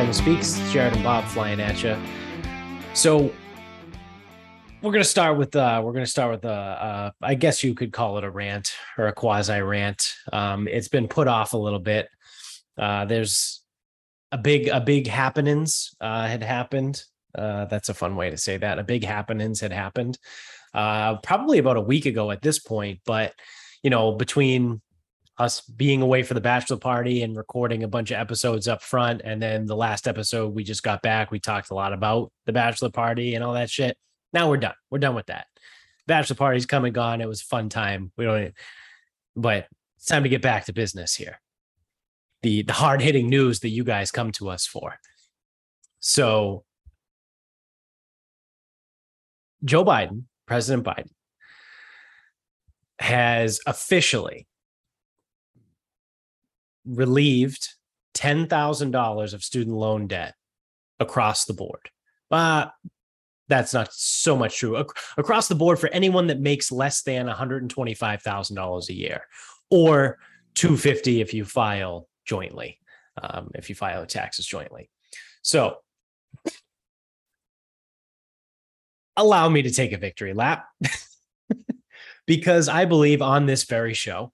Speaks. Jared and Bob flying at you. So we're gonna start with uh, we're gonna start with uh, uh, I guess you could call it a rant or a quasi rant. Um, it's been put off a little bit. Uh, there's a big a big happenings uh, had happened. Uh, that's a fun way to say that. A big happenings had happened uh, probably about a week ago at this point. But you know, between us being away for the bachelor party and recording a bunch of episodes up front, and then the last episode we just got back, we talked a lot about the bachelor party and all that shit. Now we're done. We're done with that. Bachelor party's come and gone. It was a fun time. We don't, but it's time to get back to business here. The the hard hitting news that you guys come to us for. So Joe Biden, President Biden, has officially relieved $10,000 of student loan debt across the board. Uh, that's not so much true. Ac- across the board for anyone that makes less than $125,000 a year or 250 if you file jointly, um, if you file taxes jointly. So allow me to take a victory lap because I believe on this very show,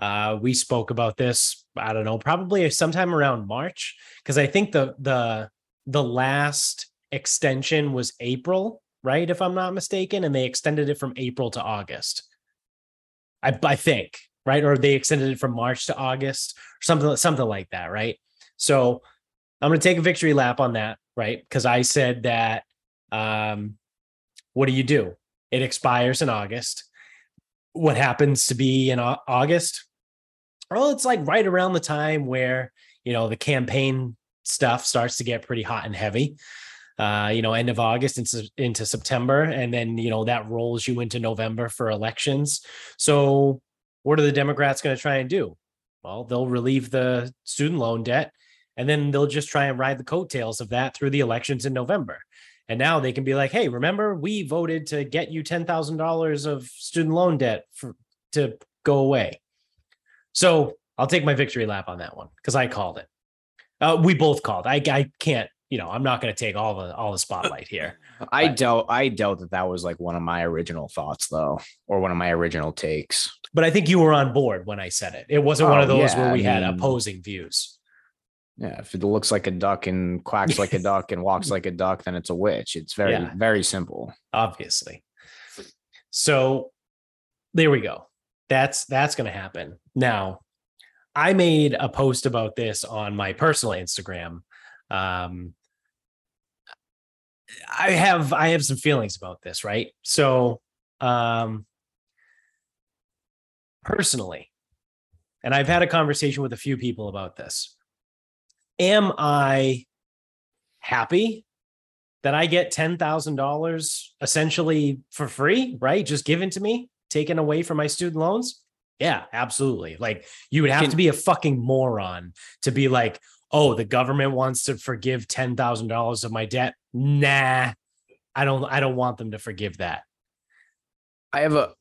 uh, we spoke about this. I don't know, probably sometime around March, because I think the the the last extension was April, right? If I'm not mistaken, and they extended it from April to August. I I think right, or they extended it from March to August, or something something like that, right? So I'm going to take a victory lap on that, right? Because I said that. Um, what do you do? It expires in August what happens to be in August? Well, it's like right around the time where, you know, the campaign stuff starts to get pretty hot and heavy. Uh, you know, end of August into, into September. And then, you know, that rolls you into November for elections. So, what are the Democrats going to try and do? Well, they'll relieve the student loan debt and then they'll just try and ride the coattails of that through the elections in November. And now they can be like, hey, remember we voted to get you $10,000 of student loan debt for, to go away. So I'll take my victory lap on that one because I called it. Uh, we both called. I, I can't, you know, I'm not going to take all the all the spotlight here. I but, doubt I doubt that that was like one of my original thoughts though, or one of my original takes. But I think you were on board when I said it. It wasn't oh, one of those yeah, where we I mean, had opposing views. Yeah, if it looks like a duck and quacks like a duck and walks like a duck, then it's a witch. It's very, yeah. very simple. Obviously. So there we go. That's that's gonna happen. Now, I made a post about this on my personal Instagram. Um I have I have some feelings about this, right? So um personally, and I've had a conversation with a few people about this am I happy that I get $10,000 essentially for free, right? Just given to me, taken away from my student loans? Yeah, absolutely. Like you would have Can, to be a fucking moron to be like, oh, the government wants to forgive $10,000 of my debt. Nah, I don't, I don't want them to forgive that. I have a,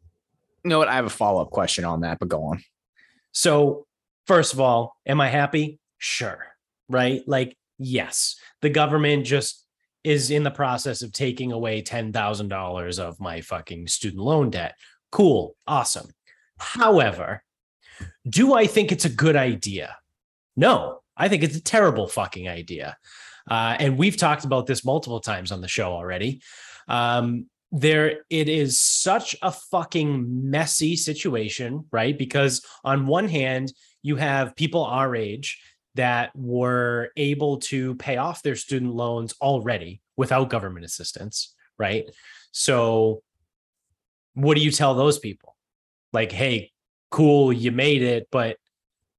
you know what? I have a follow up question on that, but go on. So, first of all, am I happy? Sure right? Like, yes, the government just is in the process of taking away $10,000 of my fucking student loan debt. Cool. Awesome. However, do I think it's a good idea? No, I think it's a terrible fucking idea. Uh, and we've talked about this multiple times on the show already. Um, there, it is such a fucking messy situation, right? Because on one hand, you have people our age that were able to pay off their student loans already without government assistance, right? So, what do you tell those people? Like, hey, cool, you made it, but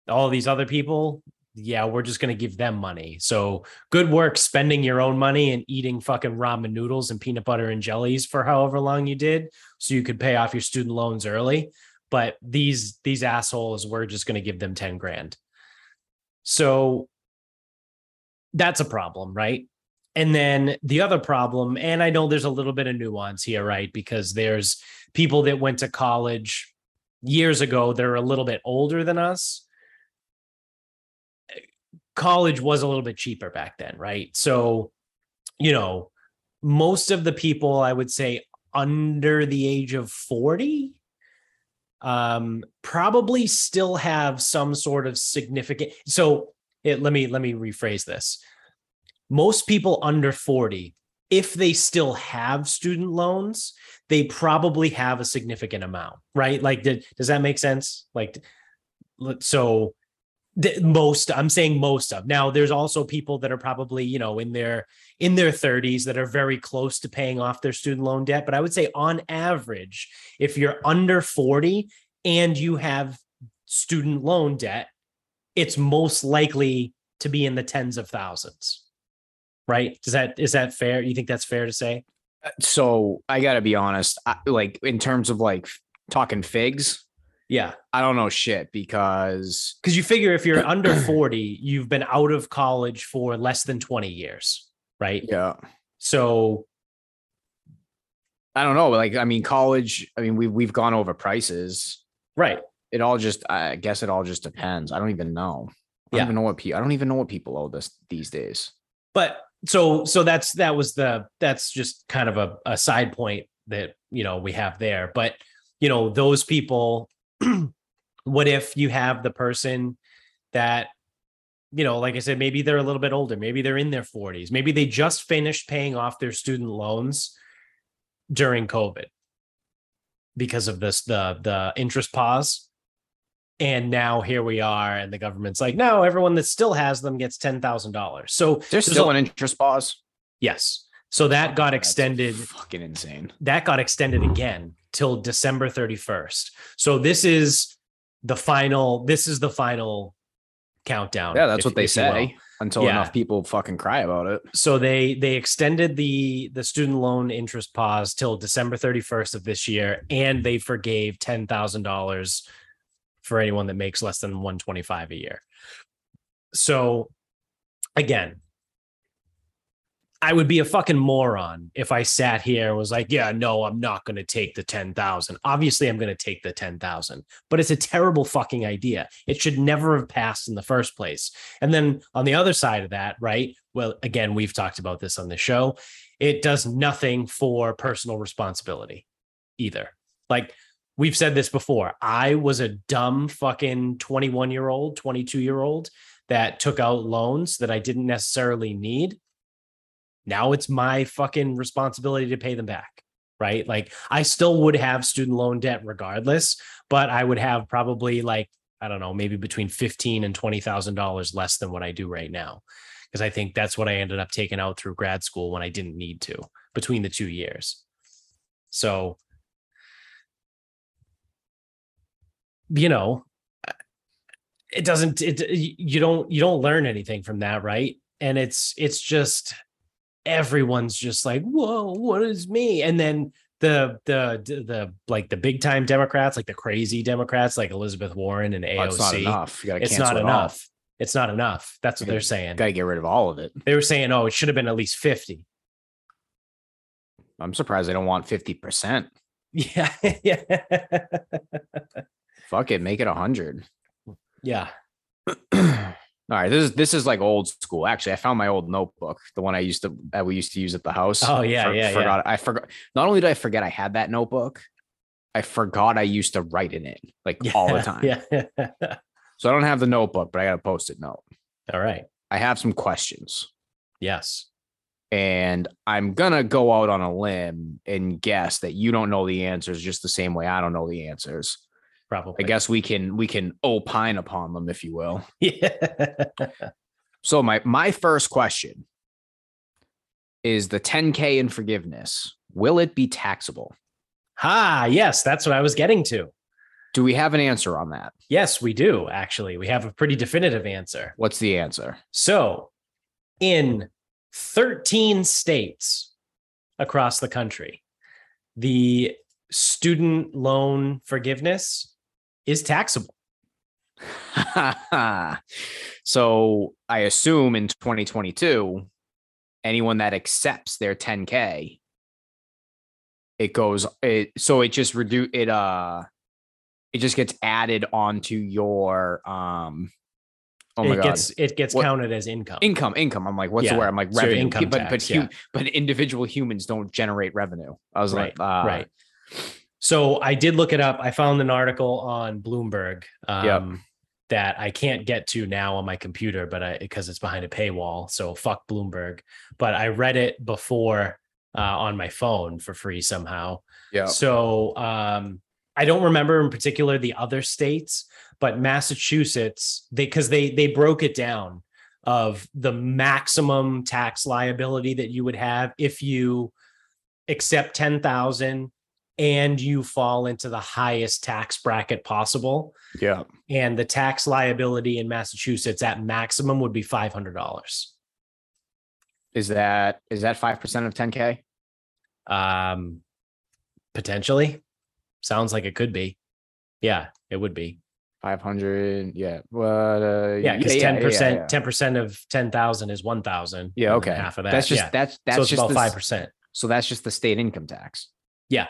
all these other people, yeah, we're just going to give them money. So, good work spending your own money and eating fucking ramen noodles and peanut butter and jellies for however long you did so you could pay off your student loans early. But these these assholes, we're just going to give them 10 grand. So that's a problem, right? And then the other problem, and I know there's a little bit of nuance here, right? Because there's people that went to college years ago, they're a little bit older than us. college was a little bit cheaper back then, right? So, you know, most of the people I would say under the age of 40 um probably still have some sort of significant so it, let me let me rephrase this most people under 40 if they still have student loans they probably have a significant amount right? Like did, does that make sense? Like so most i'm saying most of. Now there's also people that are probably you know in their in their 30s that are very close to paying off their student loan debt. But i would say on average if you're under 40 and you have student loan debt it's most likely to be in the tens of thousands right does that is that fair you think that's fair to say uh, so i gotta be honest I, like in terms of like talking figs yeah. I don't know shit because because you figure if you're under 40, you've been out of college for less than 20 years, right? Yeah. So I don't know. Like, I mean, college, I mean, we've we've gone over prices. Right. It all just I guess it all just depends. I don't even know. I don't yeah. even know what people I don't even know what people owe this these days. But so so that's that was the that's just kind of a, a side point that you know we have there. But you know, those people what if you have the person that you know like i said maybe they're a little bit older maybe they're in their 40s maybe they just finished paying off their student loans during covid because of this the the interest pause and now here we are and the government's like no everyone that still has them gets $10,000 so there's, there's still a, an interest pause yes so that got extended fucking insane that got extended again till December 31st. So this is the final this is the final countdown. Yeah, that's if, what they say until yeah. enough people fucking cry about it. So they they extended the the student loan interest pause till December 31st of this year and they forgave $10,000 for anyone that makes less than 125 a year. So again, I would be a fucking moron if I sat here and was like, yeah, no, I'm not going to take the 10,000. Obviously, I'm going to take the 10,000, but it's a terrible fucking idea. It should never have passed in the first place. And then on the other side of that, right? Well, again, we've talked about this on the show. It does nothing for personal responsibility either. Like we've said this before. I was a dumb fucking 21 year old, 22 year old that took out loans that I didn't necessarily need now it's my fucking responsibility to pay them back. Right. Like I still would have student loan debt regardless, but I would have probably like, I don't know, maybe between 15 and $20,000 less than what I do right now. Cause I think that's what I ended up taking out through grad school when I didn't need to between the two years. So, you know, it doesn't, it, you don't, you don't learn anything from that. Right. And it's, it's just, everyone's just like, whoa, what is me? And then the the the like the big time Democrats, like the crazy Democrats, like Elizabeth Warren and AOC. Oh, it's not enough. it's not enough. It's not enough. That's what they're saying. Got to get rid of all of it. They were saying, oh, it should have been at least 50. I'm surprised they don't want 50%. Yeah. yeah. Fuck it. Make it 100. Yeah. All right, this is this is like old school. Actually, I found my old notebook, the one I used to that we used to use at the house. Oh yeah, For, yeah, forgot. Yeah. I forgot. Not only did I forget I had that notebook, I forgot I used to write in it like yeah, all the time. Yeah. so I don't have the notebook, but I got a post-it note. All right. I have some questions. Yes. And I'm gonna go out on a limb and guess that you don't know the answers just the same way I don't know the answers. Probably. I guess we can we can opine upon them, if you will. Yeah. so my my first question is the 10k in forgiveness. Will it be taxable? Ah, yes, that's what I was getting to. Do we have an answer on that? Yes, we do. Actually, we have a pretty definitive answer. What's the answer? So, in 13 states across the country, the student loan forgiveness is taxable. so I assume in 2022, anyone that accepts their 10K, it goes it so it just reduce it uh it just gets added onto your um Oh my it god. gets it gets What- counted as income. income, income. I'm like, what's the word? I'm like so revenue. income but but tax, hu- yeah. but individual humans don't generate revenue. I was Right, like, uh, right. So I did look it up. I found an article on Bloomberg um, that I can't get to now on my computer, but I because it's behind a paywall. So fuck Bloomberg. But I read it before uh, on my phone for free somehow. Yeah. So um, I don't remember in particular the other states, but Massachusetts, they because they they broke it down of the maximum tax liability that you would have if you accept ten thousand and you fall into the highest tax bracket possible. Yeah. And the tax liability in Massachusetts at maximum would be five hundred dollars. Is that is that five percent of 10k? Um, potentially, sounds like it could be. Yeah, it would be. 500. Yeah. What? Uh, Yeah, because yeah, ten yeah, percent, yeah. ten percent of ten thousand is one thousand. Yeah. Okay. half of that. That's just yeah. that's that's so it's just about the- five percent. So that's just the state income tax. Yeah.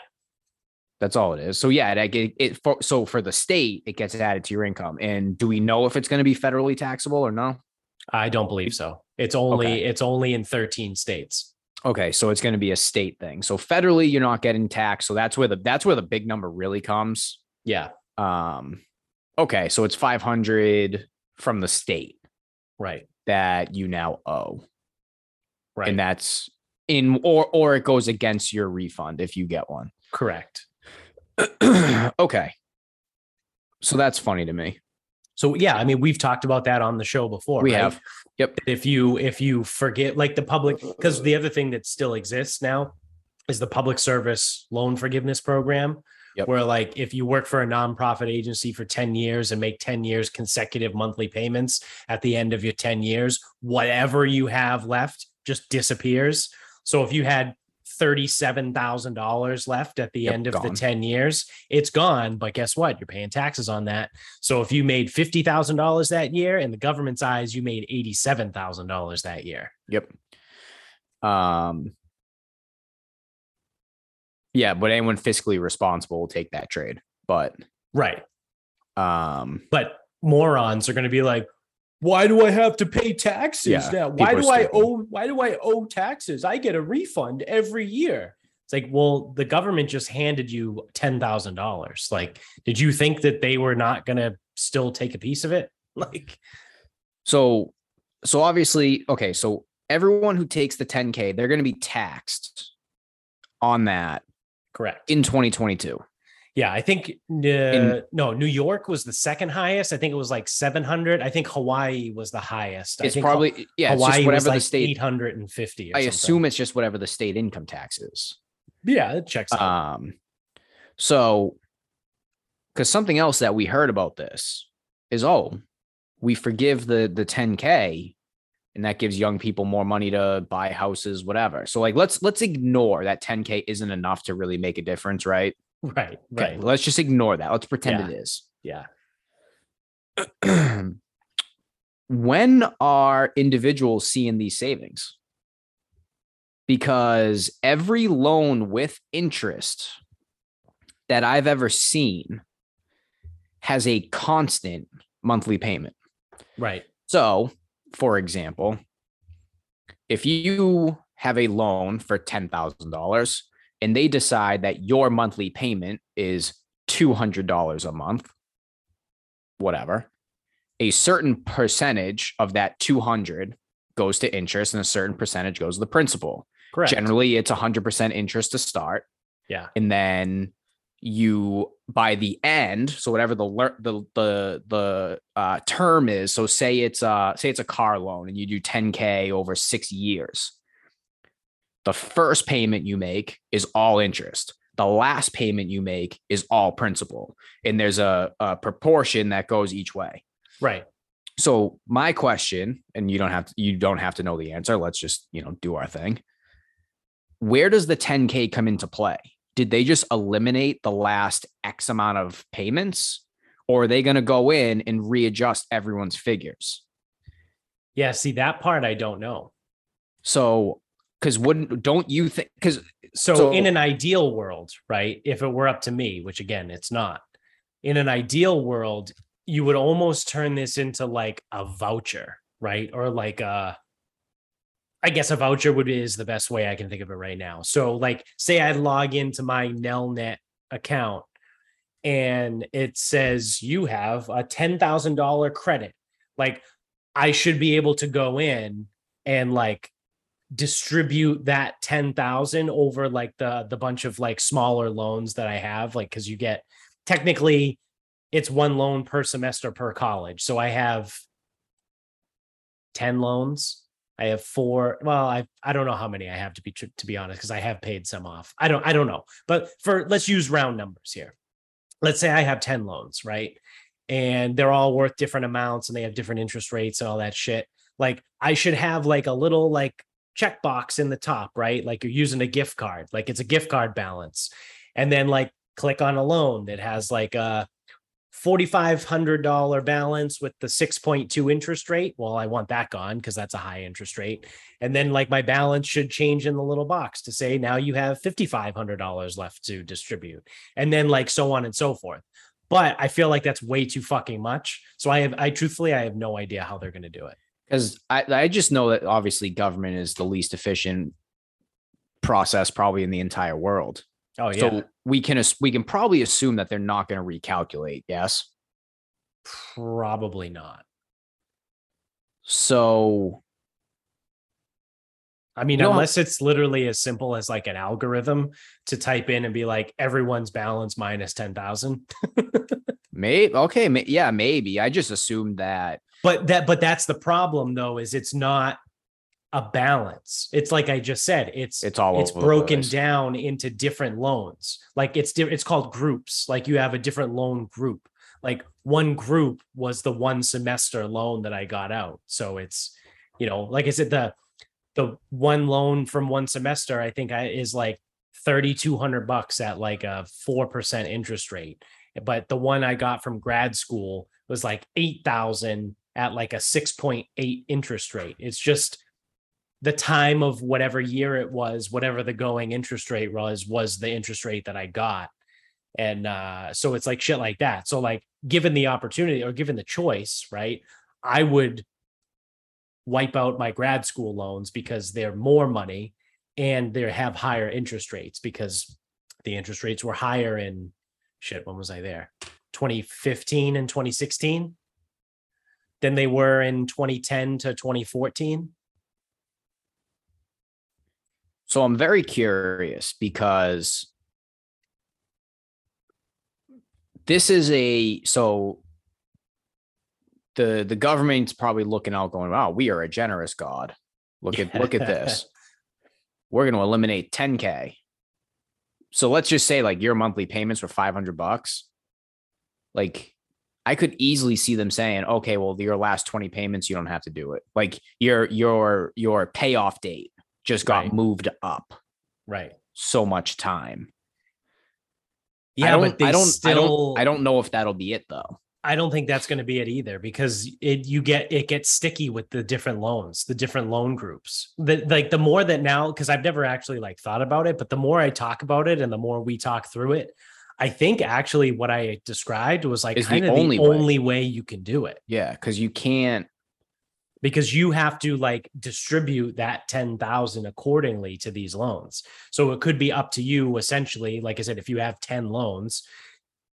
That's all it is. So yeah, it, it, it for, so for the state, it gets added to your income. And do we know if it's going to be federally taxable or no? I don't believe so. It's only Okay. it's only in thirteen states. Okay, so it's going to be a state thing. So federally, you're not getting taxed. So that's where the that's where the big number really comes. Yeah, Um, okay, so it's 500 from the state right, that you now owe, right, and that's in or or it goes against your refund if you get one. correct. okay, so that's funny to me. So yeah, I mean, we've talked about that on the show before. We right? have. Yep. If you if you forget, like the public, because the other thing that still exists now is the public service loan forgiveness program. Yep. Where like if you work for a nonprofit agency for 10 years and make 10 years consecutive monthly payments at the end of your 10 years, whatever you have left just disappears. So if you had $37,000 left at the Yep, end of the 10 years, it's gone. But guess what? You're paying taxes on that. So if you made $50,000 that year, in the government's eyes, you made $87,000 that year. Yep. Um. Yeah, but anyone fiscally responsible will take that trade. But Right. um, But morons are going to be like, why do I have to pay taxes Yeah, now? Why do are I owe why do I owe taxes? I get a refund every year. It's like, well, the government just handed you $10,000. Like, did you think that they were not going to still take a piece of it? Like, So, so obviously, okay. So everyone who takes the 10k, they're going to be taxed on that correct. in 2022. Yeah, I think uh, no, New York was the second highest. I think it was like 700. I think Hawaii was the highest. I It's think probably yeah, it's Hawaii was whatever like the state. 850. Or I something. assume it's just whatever the state income tax is. Yeah, it checks out. Um, so because something else that we heard about this is oh, we forgive the the 10k, and that gives young people more money to buy houses, whatever. So like let's let's ignore that 10k isn't enough to really make a difference, right? Right, Okay, right. let's just ignore that. Let's pretend Yeah. it is. Yeah. when are individuals seeing these savings? Because every loan with interest that I've ever seen has a constant monthly payment. Right. So, for example, if you have a loan for $10,000 and they decide that your monthly payment is $200 a month, whatever, a certain percentage of that 200 goes to interest and a certain percentage goes to the principal. Correct. Generally, it's 100% interest to start Yeah. and then you by the end so whatever the the the the uh, term is so say it's uh say it's a car loan and you do 10k over 6 years the first payment you make is all interest the last payment you make is all principal and there's a, a proportion that goes each way Right. so my question, and you don't have to, you don't have to know the answer. Let's just you know do our thing. Where does the 10k come into play? Did they just eliminate the last X amount of payments, or are they going to go in and readjust everyone's figures? Yeah. See that part I don't know. So, because wouldn't don't you think? Because So, So- in an ideal world, right? If it were up to me, which again, it's not. In an ideal world, you would almost turn this into like a voucher, right? Or like a I guess a voucher would be is the best way I can think of it right now. So like say I log into my Nelnet account and it says you have a $10,000 credit. Like I should be able to go in and like distribute that 10,000 over like the the bunch of like smaller loans that I have like cuz you get technically it's one loan per semester per college. So I have 10 loans. I have four. Well, I I don't know how many I have to be to be honest because I have paid some off. I don't I don't know. But for let's use round numbers here. Let's say I have 10 loans, right? And they're all worth different amounts and they have different interest rates and all that shit. Like I should have like a little like checkbox in the top, right? Like you're using a gift card, like it's a gift card balance. And then like click on a loan that has like a $4,500 balance with the 6.2 interest rate. Well, I want that gone because that's a high interest rate. And then like my balance should change in the little box to say now you have $5,500 left to distribute. And then like so on and so forth. But I feel like that's way too fucking much. So I have, I truthfully, I have no idea how they're going to do it because I, I just know that obviously government is the least efficient process probably in the entire world. Oh yeah. So we can we can probably assume that they're not going to recalculate. Yes. Probably not. So I mean, you unless it's literally as simple as like an algorithm to type in and be like everyone's balance minus 10,000. maybe okay, may, yeah, maybe. I just assumed that but that but that's the problem though is it's not a balance. It's like i just said it's it's all it's broken down into different loans. Like it's it's called groups. Like you have a different loan group. Like one group was the one semester loan that i got out. So it's you know like i said the the one loan from one semester i think I, is like 3200 bucks at like a 4% interest rate. But the one i got from grad school was like 8000 at like a 6.8 interest rate. It's just the time of whatever year it was, whatever the going interest rate was, was the interest rate that I got. And uh, so it's like shit like that. So, like, given the opportunity or given the choice, right, I would wipe out my grad school loans because they're more money and they have higher interest rates because the interest rates were higher in shit. When was I there? 2015 and 2016 than they were in 2010 to 2014? So I'm very curious because this is a so the the government's probably looking out going, wow, we are a generous God. Look at look at this. We're going to eliminate 10K. So let's just say like your monthly payments were 500 bucks. Like I could easily see them saying, okay, well, your last 20 payments, you don't have to do it. Like your your your payoff date just got right. moved up. Right. So much time. Yeah, I but I don't, still, I don't I don't know if that'll be it though. I don't think that's going to be it either because it you get it gets sticky with the different loans, the different loan groups. The like the more that now because I've never actually like thought about it, but the more I talk about it and the more we talk through it, I think actually what I described was like kind the of only the way. only way you can do it. Yeah, because you can't because you have to like distribute that 10,000 accordingly to these loans. So it could be up to you essentially like I said if you have 10 loans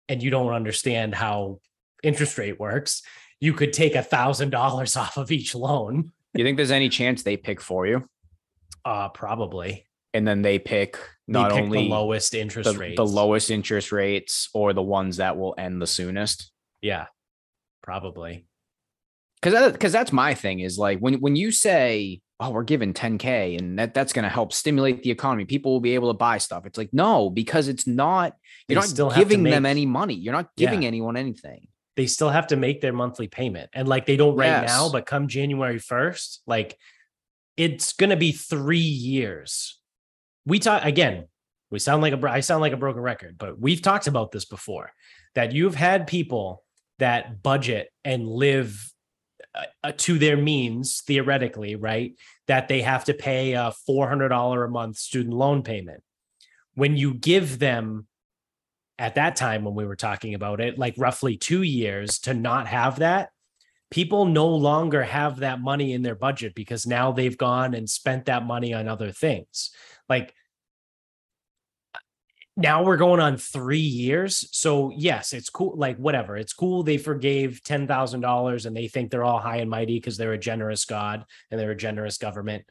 and you don't understand how interest rate works, you could take a thousand dollars off of each loan. You think there's any chance they pick for you? Uh probably and then they pick not only the lowest interest the, rates, the lowest interest rates, or the ones that will end the soonest. Yeah, probably. Because that, because that's my thing is like when when you say oh we're giving 10k and that that's going to help stimulate the economy people will be able to buy stuff it's like no because it's not you're they not giving make, them any money you're not giving yeah. anyone anything they still have to make their monthly payment and like they don't right yes. now but come january 1st like it's going to be three years we talk again we sound like a i sound like a broken record but we've talked about this before that you've had people that budget and live uh, to their means theoretically right that they have to pay a $400 a month student loan payment when you give them at that time when we were talking about it, like roughly two years to not have that, people no longer have that money in their budget because now they've gone and spent that money on other things. Like now we're going on three years. So yes, it's cool. Like whatever, it's cool. They forgave ten thousand dollars, and they think they're all high and mighty because they're a generous God and they're a generous government.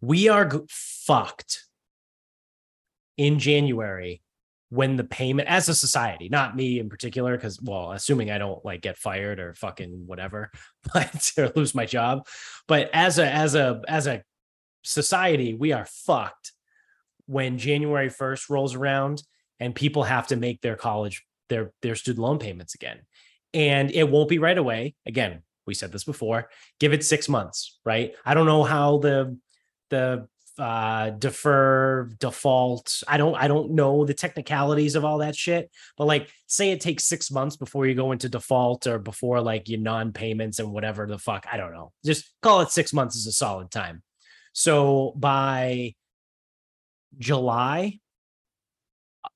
We are g- fucked in January when the payment as a society, not me in particular, because well, assuming I don't like get fired or fucking whatever, but or lose my job, but as a as a as a society, we are fucked when January 1st rolls around and people have to make their college their their student loan payments again. And it won't be right away. Again, we said this before. Give it 6 months, right? I don't know how the the uh defer default i don't i don't know the technicalities of all that shit but like say it takes six months before you go into default or before like your non-payments and whatever the fuck i don't know just call it six months is a solid time so by july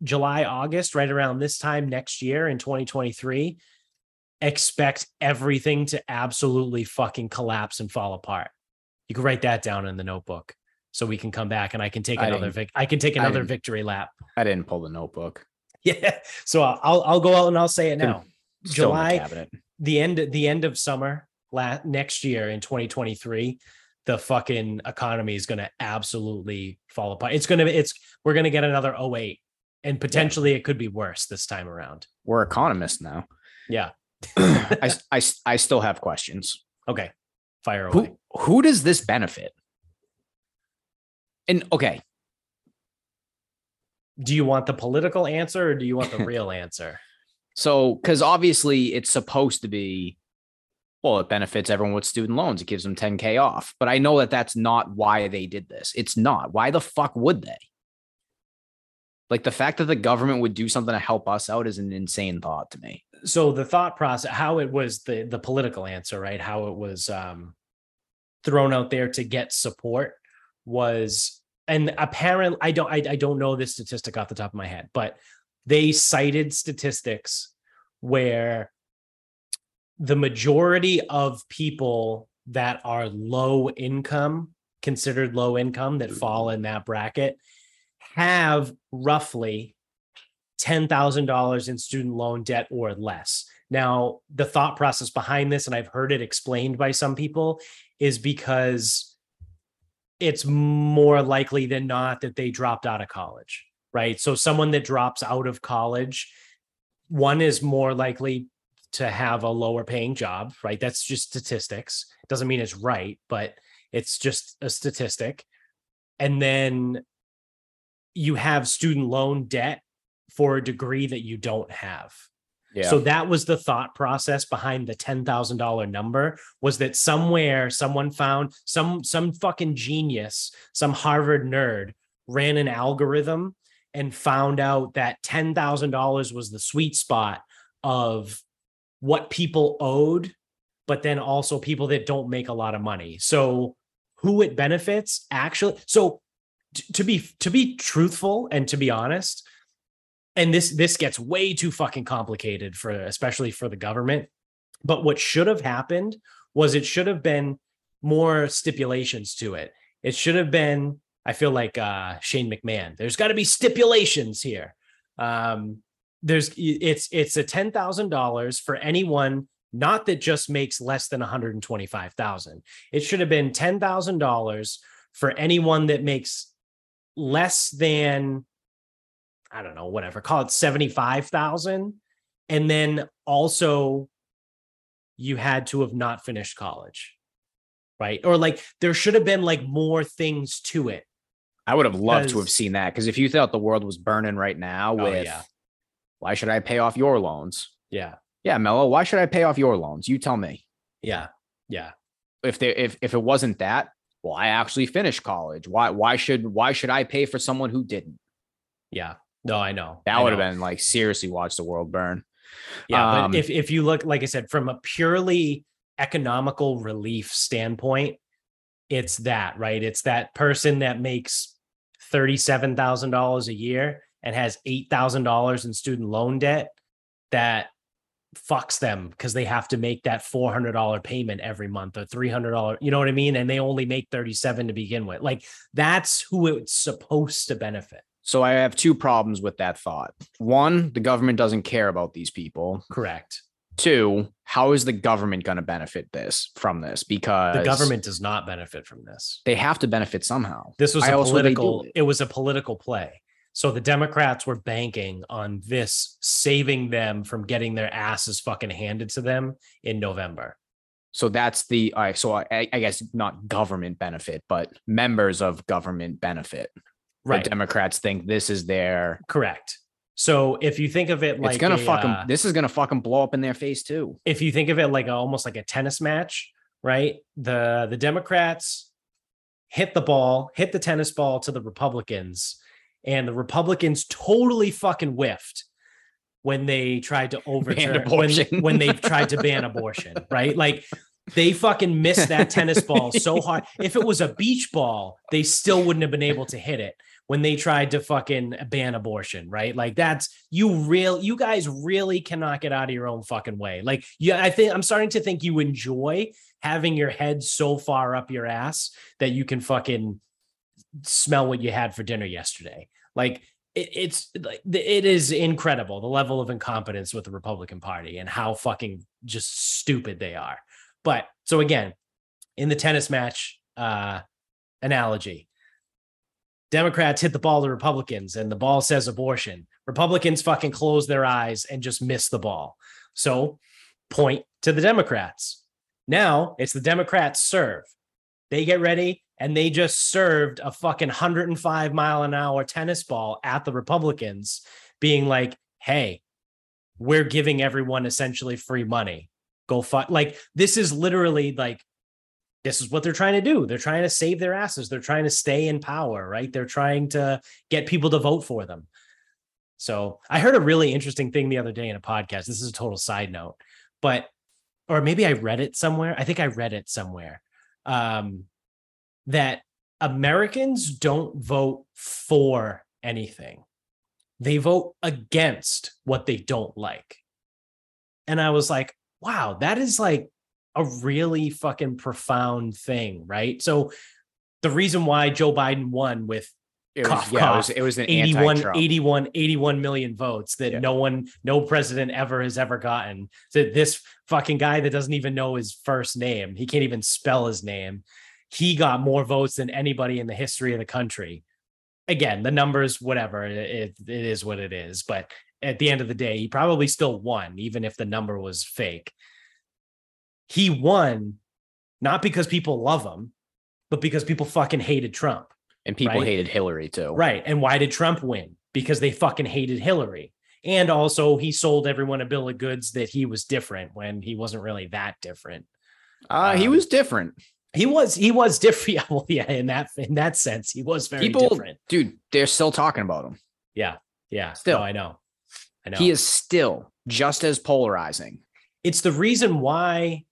july august right around this time next year in 2023 expect everything to absolutely fucking collapse and fall apart you can write that down in the notebook so we can come back and I can take I another vic- I can take another victory lap. I didn't pull the notebook. Yeah. So I'll I'll go out and I'll say it now. The July- cabinet. The end the end of summer la- next year in 2023 the fucking economy is going to absolutely fall apart. It's going to it's we're going to get another 08 and potentially it could be worse this time around. We're economists now. Yeah. I, I I still have questions. Okay. Fire away. Who who does this benefit? And okay, Do you want the political answer or do you want the real answer? so because obviously it's supposed to be, well, it benefits everyone with student loans. It gives them 10k off. But I know that that's not why they did this. It's not. Why the fuck would they? Like the fact that the government would do something to help us out is an insane thought to me. so the thought process how it was the the political answer right how it was um thrown out there to get support was and apparently i don't I, I don't know this statistic off the top of my head but they cited statistics where the majority of people that are low income considered low income that mm-hmm. fall in that bracket have roughly $10,000 in student loan debt or less. Now, the thought process behind this, and I've heard it explained by some people, is because it's more likely than not that they dropped out of college, right? So, someone that drops out of college, one is more likely to have a lower paying job, right? That's just statistics. Doesn't mean it's right, but it's just a statistic. And then you have student loan debt for a degree that you don't have. Yeah. So that was the thought process behind the ten thousand dollar number was that somewhere someone found some some fucking genius, some Harvard nerd ran an algorithm and found out that ten thousand dollars was the sweet spot of what people owed, but then also people that don't make a lot of money. So who it benefits actually. So t- to be to be truthful and to be honest, and this this gets way too fucking complicated for especially for the government but what should have happened was it should have been more stipulations to it it should have been i feel like uh shane mcmahon there's got to be stipulations here um there's it's it's a $10,000 for anyone not that just makes less than 125,000 it should have been $10,000 for anyone that makes less than I don't know, whatever, call it 75,000. And then also you had to have not finished college. Right. Or like there should have been like more things to it. I would have loved to have seen that because if you thought the world was burning right now Oh, with yeah. Why should I pay off your loans? Yeah. Yeah, Mello, why should I pay off your loans? You tell me. Yeah. Yeah. If they if if it wasn't that, well, I actually finished college. Why why should why should I pay for someone who didn't? Yeah. No, I know. That I would have been like seriously watch the world burn. Yeah, Um, but if if you look, like I said, from a purely economical relief standpoint, it's that right. It's that person that makes thirty seven thousand dollars a year and has $8,000 in student loan debt that fucks them because they have to make that $400 payment every month or $300 you know what i mean and they only make 37 to begin with like that's who it's supposed to benefit So I have two problems with that thought. One, the government doesn't care about these people. correct Two, how is the government going to benefit this from this? Because the government does not benefit from this they have to benefit somehow. this was Why a else would they do political it? it was a political play so the democrats were banking on this saving them from getting their asses fucking handed to them in november So that's the all right. So I, I guess not government benefit, but members of government benefit. right The Democrats think this is their. correct so if you think of it like it's gonna a, fuck them. uh, this is gonna fucking blow up in their face too. if you think of it like a, almost like a tennis match, right? The the Democrats hit the ball, hit the tennis ball to the Republicans, and the Republicans totally fucking whiffed when they tried to overturn when, when they tried to ban abortion, right? Like they fucking missed that tennis ball so hard. If it was a beach ball, they still wouldn't have been able to hit it when they tried to fucking ban abortion, right? Like that's you real you guys really cannot get out of your own fucking way. Like yeah, I think I'm starting to think you enjoy having your head so far up your ass that you can fucking smell what you had for dinner yesterday. Like it, it's like it is incredible the level of incompetence with the Republican Party and how fucking just stupid they are. But so again, in the tennis match uh analogy, Democrats hit the ball to Republicans and the ball says abortion. Republicans fucking close their eyes and just miss the ball. So point to the Democrats. Now it's the Democrats serve. They get ready and they just served a fucking 105 mile an hour tennis ball at the Republicans, being like, hey, we're giving everyone essentially free money. Go fuck. Like, this is literally like, this is what they're trying to do. They're trying to save their asses. They're trying to stay in power, right? They're trying to get people to vote for them. So I heard a really interesting thing the other day in a podcast. This is a total side note, but or maybe I read it somewhere. I think I read it somewhere. Um, that Americans don't vote for anything. They vote against what they don't like. And I was like, wow, that is like a really fucking profound thing, right? So the reason why Joe Biden won with It was, Cough, yeah, it was, it was an 81, 81, 81 million votes that Yeah. no one, no president ever has ever gotten. That this fucking guy that doesn't even know his first name, he can't even spell his name. He got more votes than anybody in the history of the country. Again, the numbers, whatever, it, it, is what it is. But at the end of the day, he probably still won, even if the number was fake. He won not because people love him, but because people fucking hated Trump. and people right? hated Hillary too. Right. And why did Trump win? Because they fucking hated Hillary. And also, he sold everyone a bill of goods that he was different when he wasn't really that different. Uh, he Um, was different. He was he was different. Yeah, well, yeah, in that in that sense, he was very People, different. dude, they're still talking about him. Yeah, yeah. Still. no, I know, I know. He is still just as polarizing. it's the reason why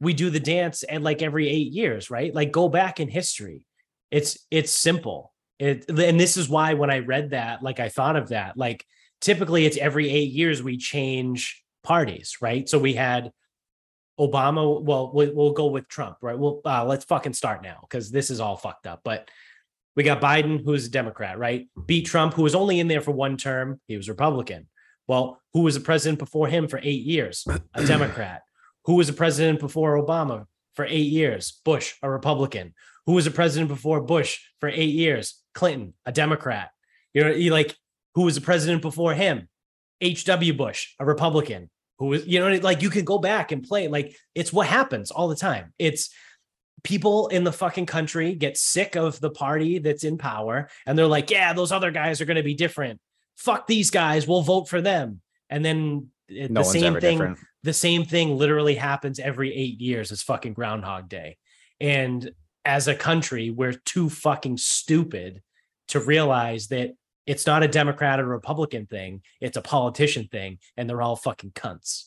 we do the dance at like every eight years, right? Like go back in history. It's it's simple. It and this is why when I read that, like I thought of that. Like typically it's every eight years we change parties, right? So we had Obama. Well, we'll, we'll go with Trump, right? Well, uh, let's fucking start now because this is all fucked up. But we got Biden, who's a Democrat, right? Beat Trump, who was only in there for one term. He was Republican. Well, who was the president before him for eight years? A Democrat. Who was the president before Obama for eight years? Bush, a Republican. Who was the president before Bush for eight years? Clinton, a Democrat. You know, you like who was the president before him? H.W. Bush, a Republican. Who you know, like you could go back and play. Like it's what happens all the time. It's people in the fucking country get sick of the party that's in power and they're like, yeah, those other guys are going to be different. Fuck these guys. We'll vote for them. And then it- No the same thing different. the same thing literally happens every eight years. It's fucking Groundhog Day. And as a country, we're too fucking stupid to realize that it's not a Democrat or Republican thing. It's a politician thing. And they're all fucking cunts.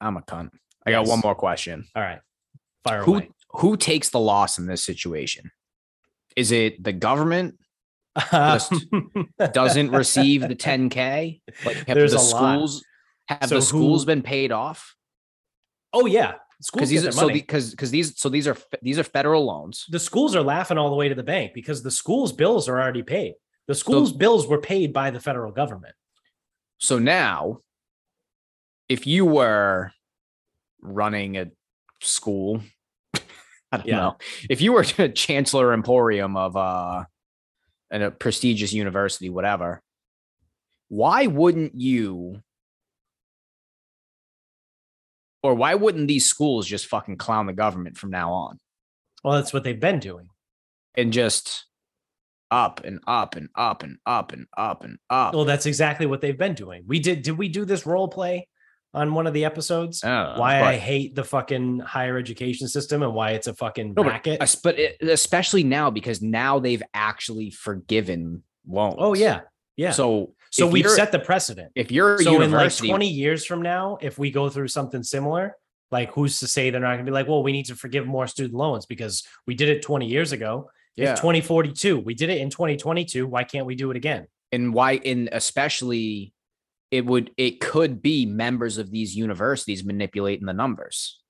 I'm a cunt. I got Yes. one more question. All right. Fire Who away. who takes the loss in this situation? Is it the government Just doesn't receive the 10k? Like have There's the a lot. schools have So the schools who- been paid off? Oh yeah, schools Because these are so because because these so these are these are federal loans. the schools are laughing all the way to the bank because the schools' bills are already paid. The schools' bills were paid by the federal government. So now, if you were running a school, I don't Yeah. know, if you were a chancellor emporium of uh, and a prestigious university, whatever, why wouldn't you, or why wouldn't these schools just fucking clown the government from now on Well, that's what they've been doing. and just up and up and up and up and up and up? Well, that's exactly what they've been doing. We did. Did we do this role play on one of the episodes? Uh, why but- I hate the fucking higher education system and why it's a fucking No, racket. Es- but it, especially now because now they've actually forgiven loans. oh yeah, yeah. So, So we've set the precedent. if you're a So in like 20 years from now, if we go through something similar, like who's to say they're not going to be like, well, we need to forgive more student loans because we did it 20 years ago. Yeah, If 2042, we did it in 2022. Why can't we do it again? and why in especially it would it could be members of these universities manipulating the numbers.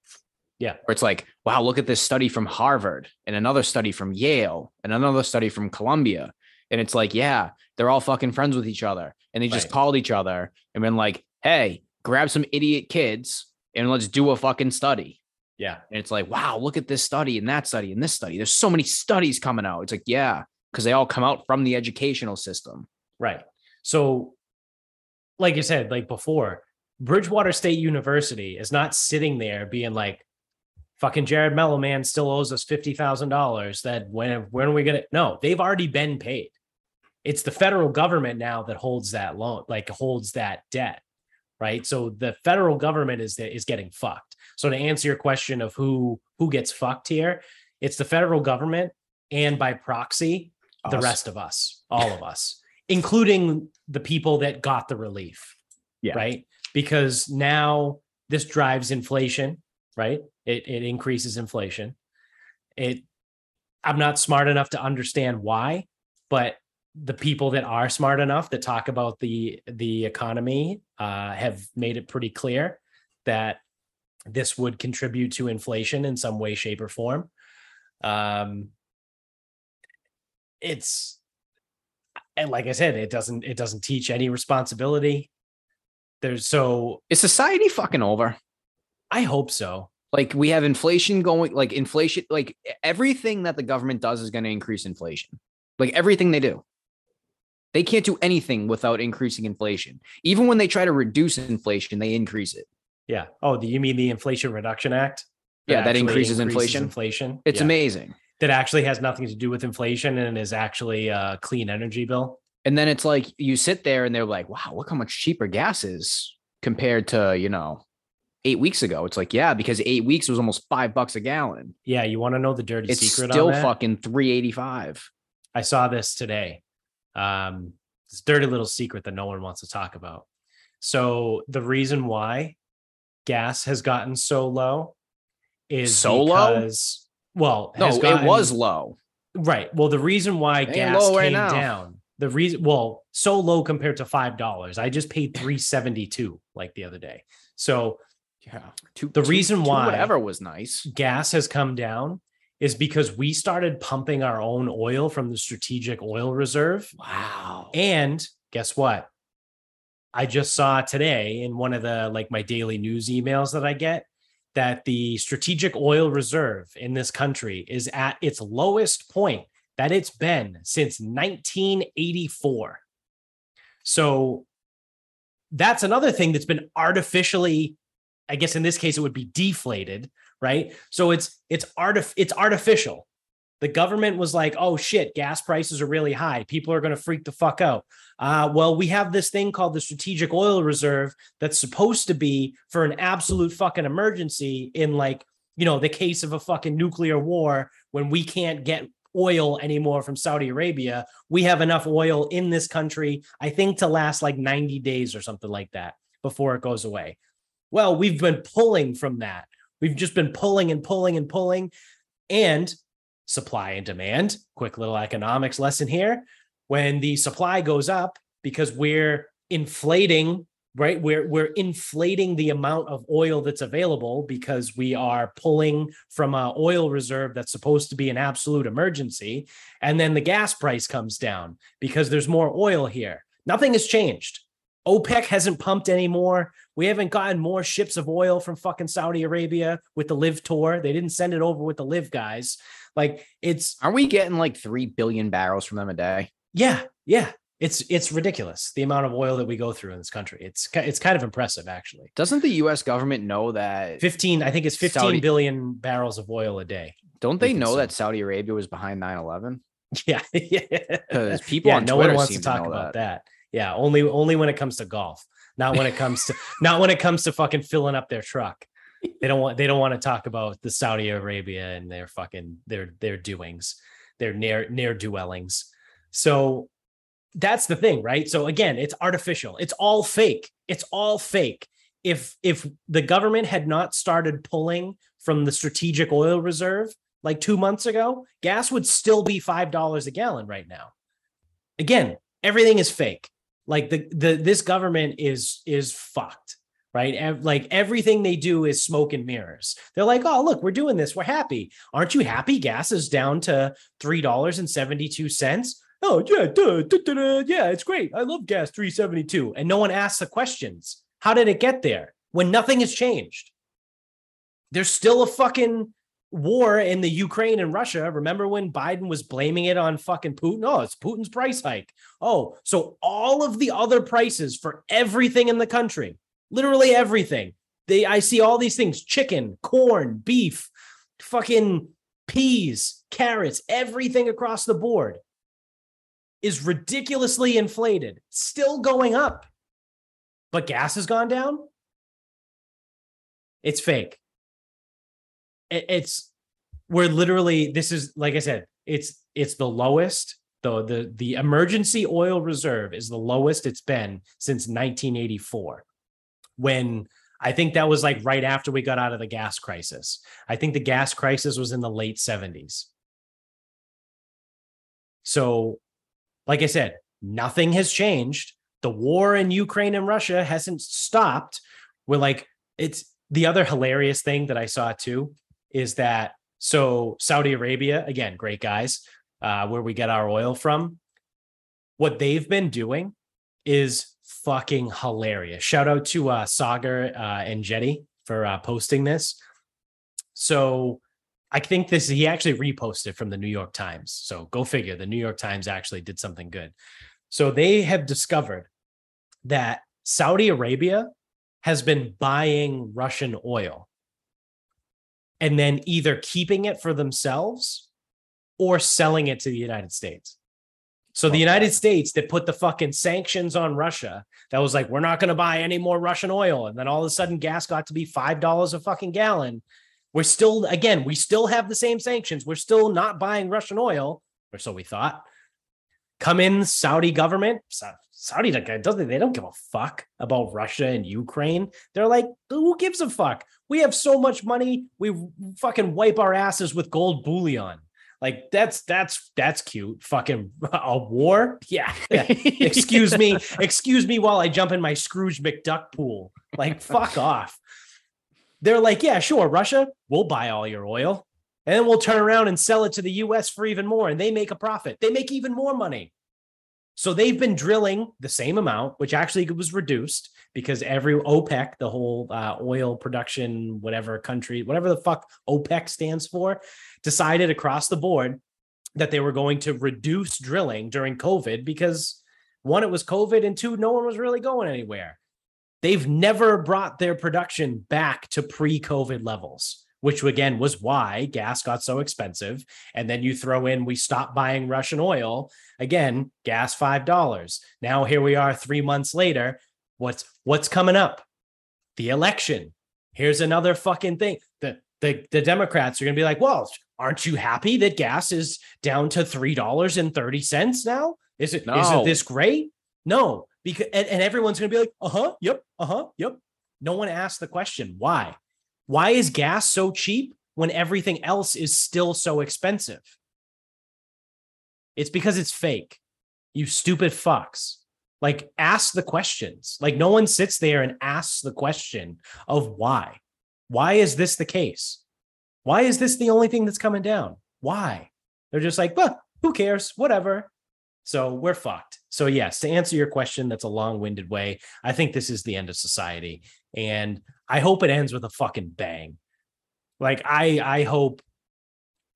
Yeah. Where it's like, wow, look at this study from Harvard and another study from Yale and another study from Columbia. And it's like, yeah, they're all fucking friends with each other. And they just Right. called each other and been like, hey, grab some idiot kids and let's do a fucking study. Yeah. And it's like, wow, look at this study and that study and this study. There's so many studies coming out. It's like, yeah, because they all come out from the educational system. Right. So, like I said, like before, Bridgewater State University is not sitting there being like, fucking Jared Mello man still owes us $50,000 that when, when are we going to, no, they've already been paid. It's the federal government now that holds that loan, like holds that debt. Right. So the federal government is, is getting fucked. So to answer your question of who, who gets fucked here, it's the federal government and by proxy, the rest of us, all of us, including the people that got the relief. Yeah. Right. Because now this drives inflation, right? It, it increases inflation. It, I'm not smart enough to understand why, but the people that are smart enough that talk about the the economy uh, have made it pretty clear that this would contribute to inflation in some way, shape, or form. Um, it's and like I said, it doesn't it doesn't teach any responsibility. There's so Is society fucking over? I hope so. Like we have inflation going, like inflation, like everything that the government does is going to increase inflation. Like everything they do. They can't do anything without increasing inflation. Even when they try to reduce inflation, they increase it. Yeah. Oh, do you mean the Inflation Reduction Act? Yeah, that actually increases inflation? Inflation. It's Yeah. amazing. That actually has nothing to do with inflation and is actually a clean energy bill. And then it's like you sit there and they're like, wow, look how much cheaper gas is compared to, you know, eight weeks ago. It's like, yeah, because eight weeks was almost five bucks a gallon. Yeah, you want to know the dirty It's secret still on that? fucking 385. I saw this today. Um, this dirty little secret that no one wants to talk about. So the reason why gas has gotten so low is So low? because well, No, has it was low. right. Well, the reason why Ain't gas low right came now. down, the reason well, so low compared to five dollars. I just paid three seventy two like the other day. So Yeah. Two, The two- reason why- whatever was nice. gas has come down is because we started pumping our own oil from the strategic oil reserve. Wow. And guess what? I just saw today in one of the like my daily news emails that I get that the strategic oil reserve in this country is at its lowest point that it's been since 1984. So that's another thing that's been artificially I guess in this case it would be deflated, right? So it's it's artif- it's artificial. The government was like, "Oh shit, gas prices are really high. People are going to freak the fuck out." Uh, well, we have this thing called the strategic oil reserve that's supposed to be for an absolute fucking emergency in like, you know, the case of a fucking nuclear war when we can't get oil anymore from Saudi Arabia. We have enough oil in this country, I think, to last like 90 days or something like that before it goes away. Well, we've been pulling from that. We've just been pulling and pulling and pulling. And supply and demand, quick little economics lesson here. when the supply goes up because we're inflating right we're we're inflating the amount of oil that's available because we are pulling from a oil reserve that's supposed to be an absolute emergency and then the gas price comes down because there's more oil here. Nothing has changed OPEC hasn't pumped anymore. We haven't gotten more ships of oil from fucking Saudi Arabia with the LIV tour. They didn't send it over with the LIV guys. Like it's Aren't we getting like 3 billion barrels from them a day? yeah, yeah. It's it's ridiculous the amount of oil that we go through in this country. It's it's kind of impressive actually. Doesn't the US government know that 15 I think it's fifteen billion Saudi- barrels of oil a day. don't they know that Saudi Arabia was behind 9/11? Yeah. yeah. Because people yeah, on no Twitter one wants seem to talk know about that. Yeah, only only when it comes to golf, not when it comes to not when it comes to fucking filling up their truck. They don't want they don't want to talk about the Saudi Arabia and their fucking their their doings, their near near dwellings. So that's the thing, right? So again, it's artificial. It's all fake. It's all fake. If if the government had not started pulling from the strategic oil reserve like 2 months ago, gas would still be $5 a gallon right now. Again, everything is fake. Like the the this government is is fucked, right? Like everything they do is smoke and mirrors. They're like, "Oh, look, we're doing this. We're happy. Aren't you happy? Gas is down to $3.72." Oh, yeah, duh, duh, duh, yeah, it's great. I love gas 372. And no one asks the questions. How did it get there when nothing has changed? There's still a fucking war in the Ukraine and Russia. Remember when Biden was blaming it on fucking Putin? Oh, it's Putin's price hike. Oh, so all of the other prices for everything in the country, literally everything. They I see all these things: chicken, corn, beef, fucking peas, carrots, everything across the board is ridiculously inflated, still going up. But gas has gone down. It's fake. It- it's we're literally this is like I said, it's it's the lowest. The the the emergency oil reserve is the lowest it's been since 1984. When I think that was like right after we got out of the gas crisis. I think the gas crisis was in the late 70s. So, like I said, nothing has changed. The war in Ukraine and Russia hasn't stopped. We're like, it's the other hilarious thing that I saw too is that so Saudi Arabia, again, great guys, uh, where we get our oil from. What they've been doing is fucking hilarious. Shout out to uh, Saagar uh, Enjeti for uh, posting this. So I think this he actually reposted from the New York Times. So go figure. The New York Times actually did something good. So they have discovered that Saudi Arabia has been buying Russian oil and then either keeping it for themselves or selling it to the United States. So the United States that put the fucking sanctions on Russia, that was like, we're not going to buy any more Russian oil. And then all of a sudden, gas got to be $5 a fucking gallon. We're still, again, we still have the same sanctions. We're still not buying Russian oil, or so we thought. Come in, Saudi government. Saudi doesn't, they don't give a fuck about Russia and Ukraine. They're like, who gives a fuck? We have so much money. We fucking wipe our asses with gold bullion. Like that's that's that's cute. Fucking a war? Yeah. excuse me, excuse me while I jump in my Scrooge McDuck pool. Like fuck off. They're like, yeah, sure, Russia, we'll buy all your oil. And then we'll turn around and sell it to the US for even more. And they make a profit. They make even more money. So they've been drilling the same amount, which actually was reduced because every OPEC, the whole uh, oil production, whatever country, whatever the fuck OPEC stands for, decided across the board that they were going to reduce drilling during COVID because one, it was COVID, and two, no one was really going anywhere. They've never brought their production back to pre COVID levels, which again was why gas got so expensive. And then you throw in, we stopped buying Russian oil. Again, gas $5. Now here we are three months later. What's what's coming up? The election. Here's another fucking thing. The the, the Democrats are gonna be like, well, aren't you happy that gas is down to three dollars and thirty cents now? Is it not No. this great? No, because and, and everyone's gonna be like, uh-huh, yep, uh-huh, yep. No one asked the question, why? Why is gas so cheap when everything else is still so expensive? It's because it's fake. You stupid fucks. Like, ask the questions. Like, no one sits there and asks the question of why. Why is this the case? Why is this the only thing that's coming down? Why? They're just like, well, who cares? Whatever. So we're fucked. So, yes, to answer your question, that's a long winded way. I think this is the end of society. And I hope it ends with a fucking bang. Like, I, I hope,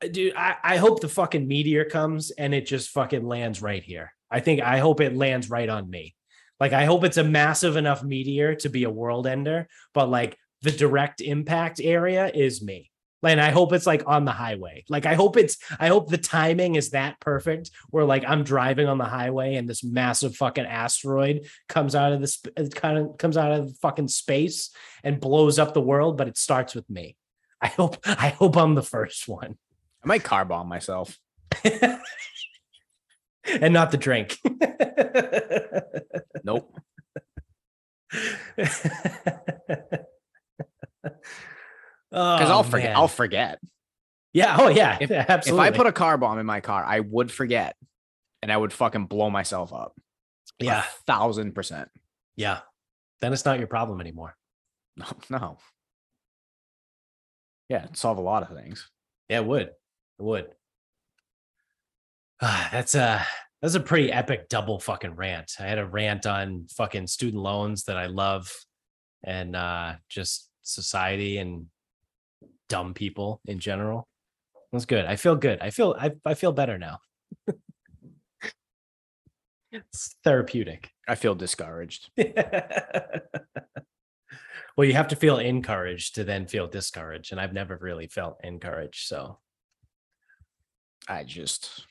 uh, dude, I, I hope the fucking meteor comes and it just fucking lands right here. I think, I hope it lands right on me. Like, I hope it's a massive enough meteor to be a world ender, but like the direct impact area is me and I hope it's like on the highway. Like I hope it's I hope the timing is that perfect where like I'm driving on the highway and this massive fucking asteroid comes out of this it uh, kind of comes out of fucking space and blows up the world, but it starts with me. I hope I hope I'm the first one. I might car bomb myself. and not the drink. nope. Because Oh, I'll forget. man. I'll forget. Yeah. Oh, yeah. If- yeah, If. I put a car bomb in my car, I would forget, and I would fucking blow myself up. A yeah, thousand percent. yeah, then it's not your problem anymore. No, no. Yeah, solve a lot of things. Yeah, it would. It would. That's a that's a pretty epic double fucking rant. I had a rant on fucking student loans that I love, and uh just society and dumb people in general. That's good. I feel good. I feel I I feel better now. it's therapeutic. I feel discouraged. well, you have to feel encouraged to then feel discouraged, and I've never really felt encouraged. So, I just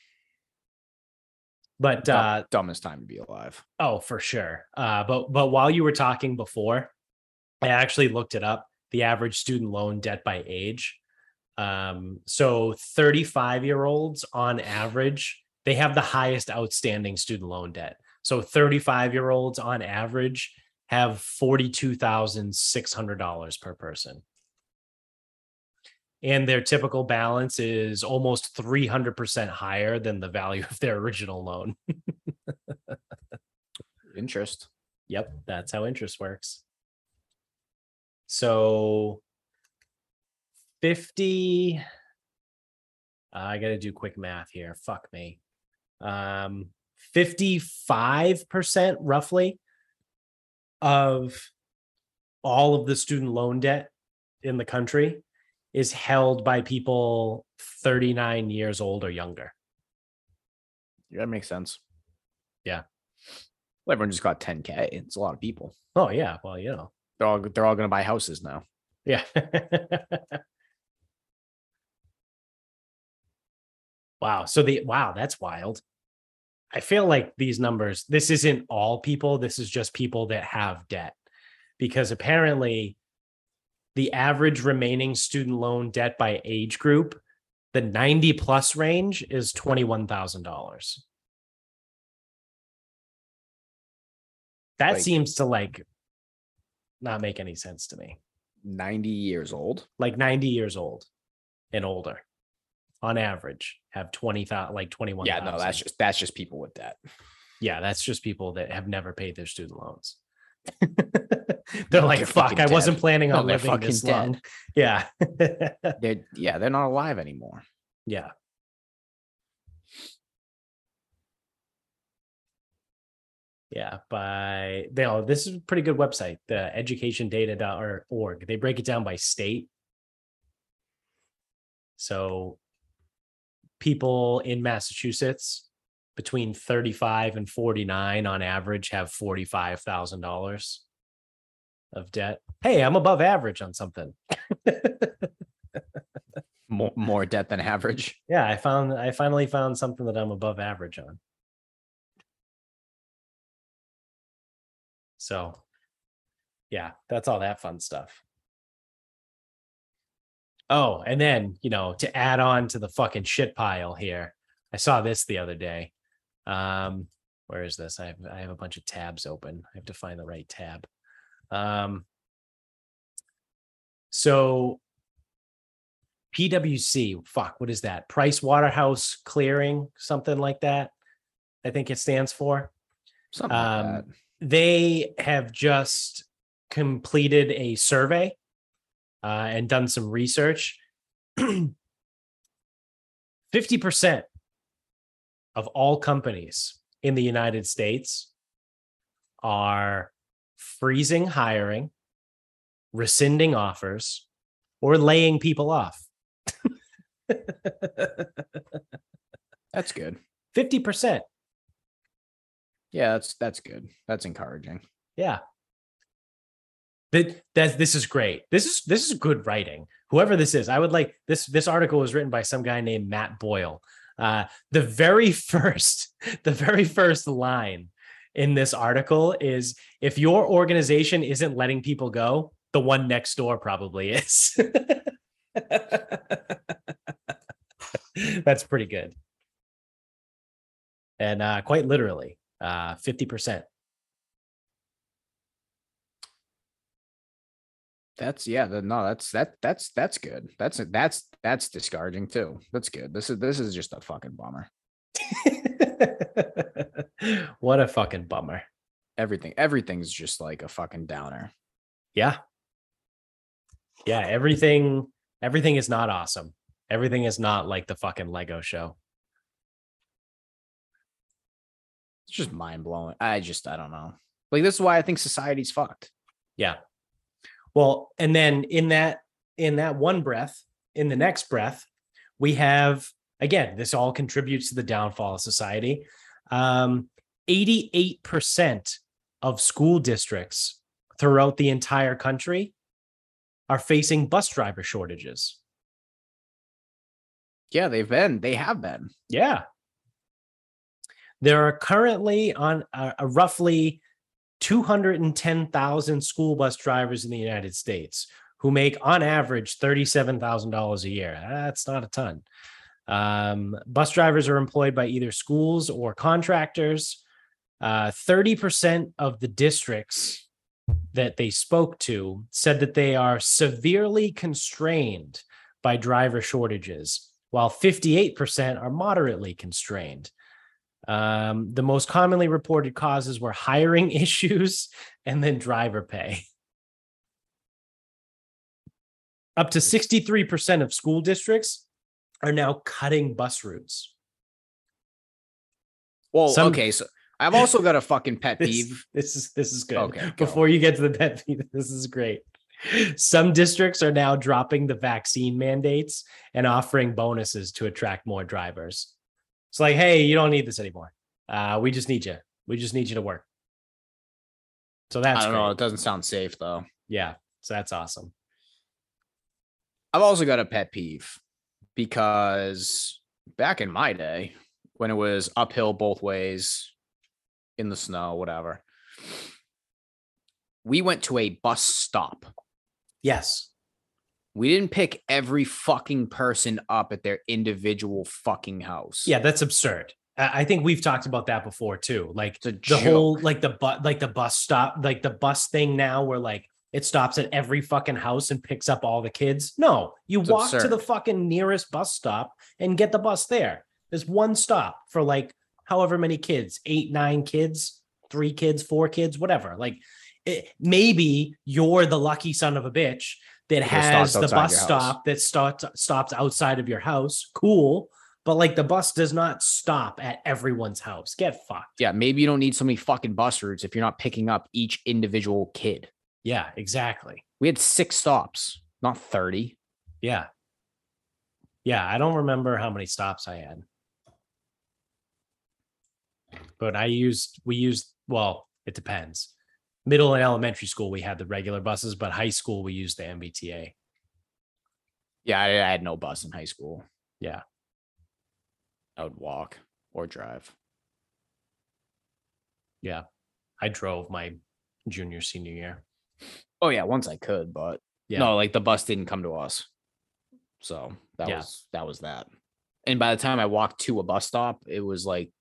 but uh, dumbest time to be alive. oh, for sure. Uh, but but while you were talking before, I actually looked it up. The average student loan debt by age. Um, so 35 year olds on average, they have the highest outstanding student loan debt. So 35 year olds on average have $42,600 per person. And their typical balance is almost 300% higher than the value of their original loan. Interest. Yep, that's how interest works. So 50 I got to do quick math here. Fuck me. Um 55% roughly of all of the student loan debt in the country is held by people 39 years old or younger. Yeah, that makes sense. Yeah. Well, everyone just got 10k. It's a lot of people. Oh yeah, well, you know. They're all they're all gonna buy houses now. Yeah. wow. So the wow, that's wild. I feel like these numbers, this isn't all people, this is just people that have debt. Because apparently the average remaining student loan debt by age group, the 90 plus range is $21,000. That Like- seems to like not make any sense to me. 90 years old. like 90 years old and older on average have 20,000 like 21 Yeah, no, that's just that's just people with debt. yeah that's just people that have never paid their student loans they're like they're fuck i dead. wasn't planning No, on living this fucking long yeah They're yeah, they're not alive anymore. yeah yeah by they oh this is a pretty good website the educationdata.org they break it down by state. So people in massachusetts between 35 and 49 on average have $45000 of debt. Hey i'm above average on something. More more debt than average. yeah i found i finally found something that i'm above average on so yeah that's all that fun stuff oh and then you know to add on to the fucking shit pile here i saw this the other day um where is this i have i have a bunch of tabs open i have to find the right tab um so PWC, fuck, what is that? Price Waterhouse Clearing, something like that. I think it stands for. Something like Um, that. They have just completed a survey uh, and done some research. 50% of all companies in the United States are freezing hiring, rescinding offers, or laying people off. That's good. 50%. Yeah, that's that's good. That's encouraging. Yeah. That that this is great. This is this is good writing. Whoever this is, I would like this. This article was written by some guy named Matt Boyle. Uh, the very first, the very first line in this article is if your organization isn't letting people go, the one next door probably is. That's pretty good. And uh, quite literally, uh, 50%. That's yeah. The, no, that's that that's that's good. That's that's that's discouraging too. That's good. This is this is just a fucking bummer. what a fucking bummer. Everything everything's just like a fucking downer. Yeah. Yeah, everything everything is not awesome. Everything is not like the fucking Lego show. It's just mind blowing. I just I don't know. Like this is why I think society's fucked. Yeah. Well, and then in that in that one breath, in the next breath, we have again, this all contributes to the downfall of society. Um 88% of school districts throughout the entire country are facing bus driver shortages. Yeah, they've been. They have been. Yeah. There are currently on a, a roughly 210,000 school bus drivers in the United States who make on average $37,000 a year. That's not a ton. Um, bus drivers are employed by either schools or contractors. Uh, 30% of the districts that they spoke to said that they are severely constrained by driver shortages, while 58% are moderately constrained. Um, the most commonly reported causes were hiring issues and then driver pay. Up to 63% of school districts are now cutting bus routes. Well, Some- okay, so I've also got a fucking pet This, peeve. this is this is good. Okay, go. Before you get to the pet peeve, this is great. Some districts are now dropping the vaccine mandates and offering bonuses to attract more drivers. It's like, hey, you don't need this anymore. Uh, we just need you. We just need you to work. So that's I don't great. know. It doesn't sound safe though. Yeah. So that's awesome. I've also got a pet peeve because back in my day, when it was uphill both ways in the snow, whatever, we went to a bus stop. Yes. We didn't pick every fucking person up at their individual fucking house. Yeah, that's absurd. I think we've talked about that before too. Like the joke. whole like the but like the bus stop like the bus thing now where like it stops at every fucking house and picks up all the kids no you It's walk to the fucking nearest bus stop and get the bus there there's one stop for like however many kids eight nine kids three kids four kids whatever like it, maybe you're the lucky son of a bitch that has the bus stop that starts stops outside of your house cool but like the bus does not stop at everyone's house get fucked Yeah, maybe you don't need so many fucking bus routes if you're not picking up each individual kid. Yeah, exactly. We had six stops, not 30. Yeah. Yeah, I don't remember how many stops I had. But I used we used well, it depends. Middle and elementary school we had the regular buses, but high school we used the MBTA. Yeah, I, I had no bus in high school. Yeah. I would walk or drive. Yeah. I drove my junior senior year. Oh yeah, once I could, but Yeah. no, like the bus didn't come to us. So that Yeah. was that was that. And by the time I walked to a bus stop, it was like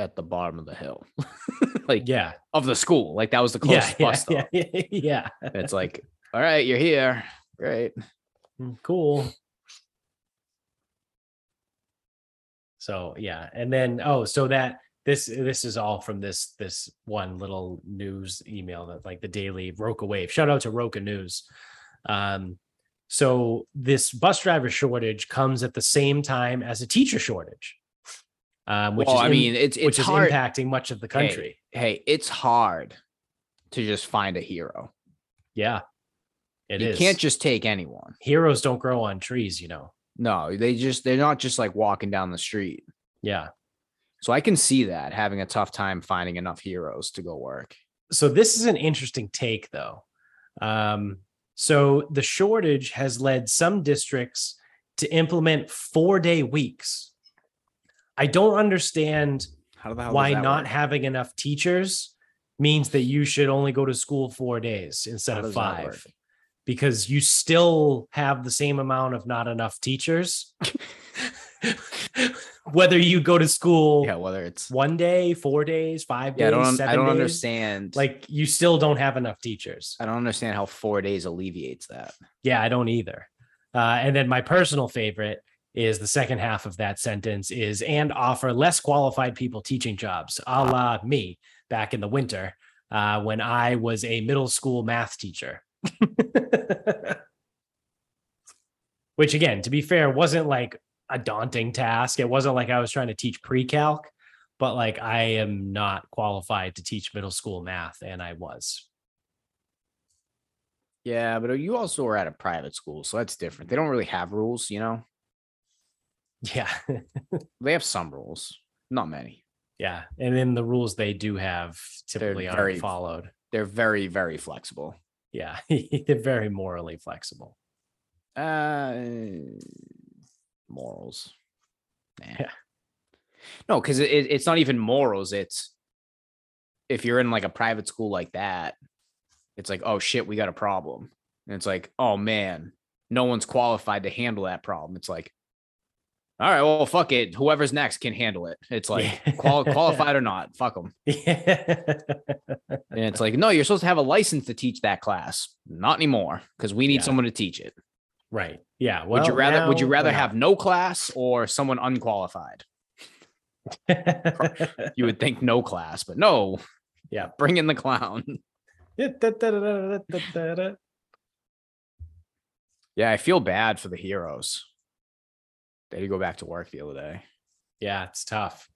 at the bottom of the hill. like Yeah. of the school. Like that was the closest Yeah. bus stop. Yeah. yeah. It's like, all right, you're here. Great. Mm, cool. So yeah, and then oh, so that this this is all from this this one little news email that like the daily Roca Wave. Shout out to Roca News. Um, so this bus driver shortage comes at the same time as a teacher shortage, um, which well, is I mean, it's which it's is hard. impacting much of the country. Hey, it's hard to just find a hero. Yeah, it you is. can't just take anyone. Heroes don't grow on trees, you know. No, they just they're not just like walking down the street. Yeah. So I can see that having a tough time finding enough heroes to go work. so this is an interesting take though um, so the shortage has led some districts to implement four day weeks i don't understand How the hell? why not having enough teachers means that you should only go to school four days instead How of five because you still have the same amount of not enough teachers whether you go to school Yeah, whether it's one day four days five yeah, I days don't seven I don't days, understand. like you still don't have enough teachers I don't understand how four days alleviates that. yeah i don't either uh, and then my personal favorite is the second half of that sentence is and offer less qualified people teaching jobs a la me back in the winter uh, when i was a middle school math teacher which again to be fair wasn't like a daunting task it wasn't like i was trying to teach pre-calc but like i am not qualified to teach middle school math and i was Yeah, but you also were at a private school, so that's different. They don't really have rules, you know. Yeah They have some rules, not many. Yeah, and then the rules they do have typically aren't followed. They're very, very flexible. Yeah, they're very morally flexible. Uh, morals. Nah. Yeah. No, because it, it's not even morals. It's if you're in like a private school like that, it's like, oh shit, we got a problem. And it's like, oh man, no one's qualified to handle that problem. It's like, all right, well, fuck it. Whoever's next can handle it. It's like Yeah. qual- qualified or not, fuck them. Yeah, And it's like, no, you're supposed to have a license to teach that class. Not anymore, because we need Yeah. someone to teach it. right. Yeah. would you well, rather would you rather have no class or someone unqualified? You would think no class, but no. Yeah. Bring in the clown. Yeah, I feel bad for the heroes. They had to go back to work the other day. yeah, it's tough.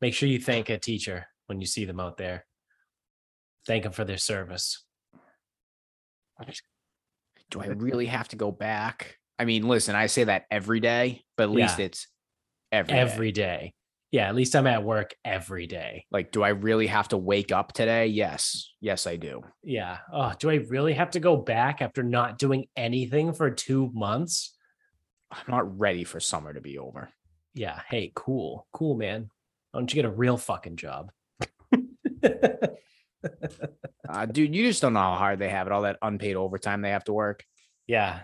Make sure you thank a teacher when you see them out there. Thank them for their service. Do I really have to go back? I mean, listen, I say that every day, but at least Yeah. it's every day. Every day. Yeah, at least I'm at work every day. Like, do I really have to wake up today? Yes. Yes, I do. Yeah. Oh, do I really have to go back after not doing anything for two months? I'm not ready for summer to be over. Yeah. Hey, cool. Cool, man. Why don't you get a real fucking job? Uh, dude, you just don't know how hard they have it, all that unpaid overtime they have to work. yeah.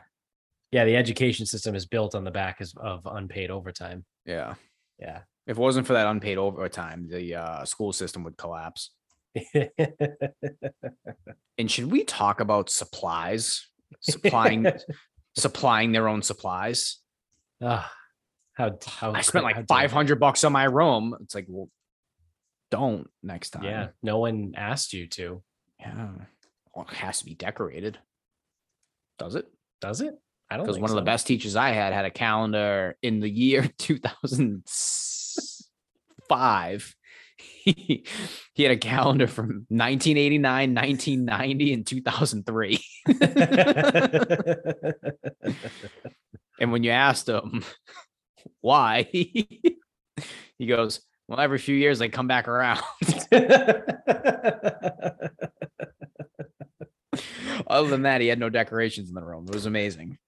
Yeah. The education system is built on the back of unpaid overtime. Yeah. Yeah. If it wasn't for that unpaid overtime, the uh, school system would collapse. And should we talk about supplies? Supplying supplying their own supplies. Ah, how, how I spent like dare 500 bucks on my room. It's like, well, don't next time. Yeah. No one asked you to. Yeah. Well, it has to be decorated. Does it? Does it? I don't know. Because one of the best teachers I had had a calendar in the year 2005. He, had a calendar from 1989, 1990, and 2003. And when you asked him why, he goes, Well, every few years they come back around. Other than that, he had no decorations in the room. It was amazing.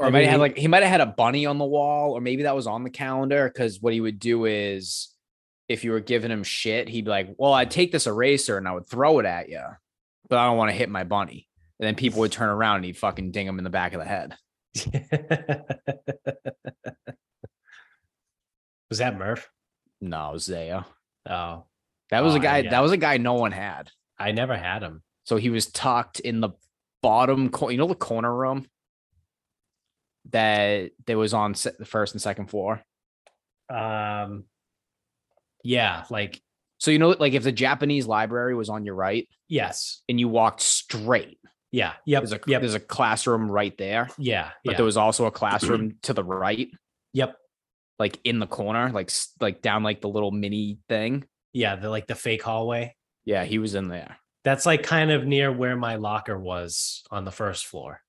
Or I he might have had like he might have had a bunny on the wall, or maybe that was on the calendar. Because what he would do is, if you were giving him shit, he'd be like, "Well, I'd take this eraser and I would throw it at you, but I don't want to hit my bunny." And then people would turn around and he'd fucking ding him in the back of the head. was that Murph? No, it was Zaya. Oh, That was Oh, a guy. yeah. That was a guy no one had. I never had him. So he was tucked in the bottom corner. You know the corner room that that was on the first and second floor. Um, yeah, like So you know, like if the Japanese library was on your right yes, and you walked straight, yeah, yep, there's a yep, there's a classroom right there, yeah, but yeah, there was also a classroom to the right, yep, like in the corner, like like down like the little mini thing. yeah. The like the fake hallway. Yeah, he was in there. That's like kind of near where my locker was on the first floor.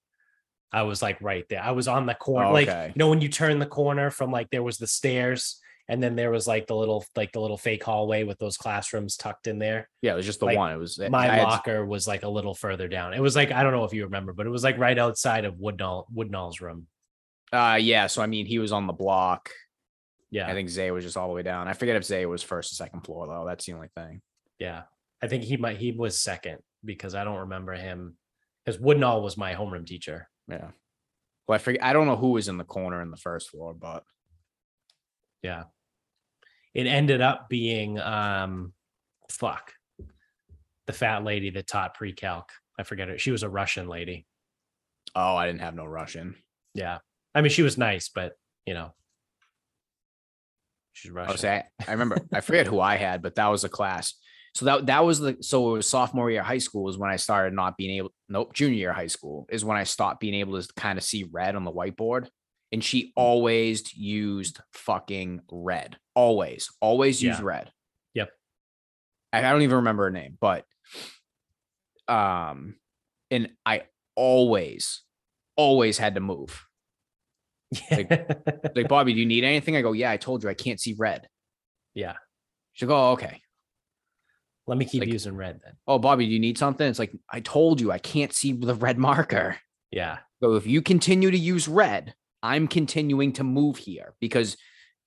I was like right there. I was on the corner, like Okay. you know when you turn the corner from like there was the stairs, and then there was like the little like the little fake hallway with those classrooms tucked in there. Yeah, it was just the Like, one. It was I my had- locker was like a little further down. It was like I don't know if you remember, but it was like right outside of Woodnall Woodnall's room. Uh, yeah. So I mean, he was on the block. Yeah, I think Zay was just all the way down. I forget if Zay was first or second floor though. That's the only thing. yeah. I think he might he was second because I don't remember him because Woodnall was my homeroom teacher. Yeah. Well, I forget. I don't know who was in the corner in the first floor, but Yeah. It ended up being um fuck. The fat lady that taught pre-calc. I forget her. She was a Russian lady. oh, I didn't have no Russian. Yeah. I mean she was nice, but you know. She's I Russian. was say I remember. I forget who I had, but that was a class. So that that was the so it was sophomore year of high school is when I started not being able. Nope, junior year of high school is when I stopped being able to kind of see red on the whiteboard. And she always used fucking red. Always, always used red. Yep. I, I don't even remember her name, but um, and I always, always had to move. yeah Like, Bobby, do you need anything? I go, yeah, I told you I can't see red. yeah. She'll go, oh, okay. Let me keep like- using red then. Oh, Bobby, do you need something? It's like, I told you I can't see the red marker. Yeah. So if you continue to use red, I'm continuing to move here because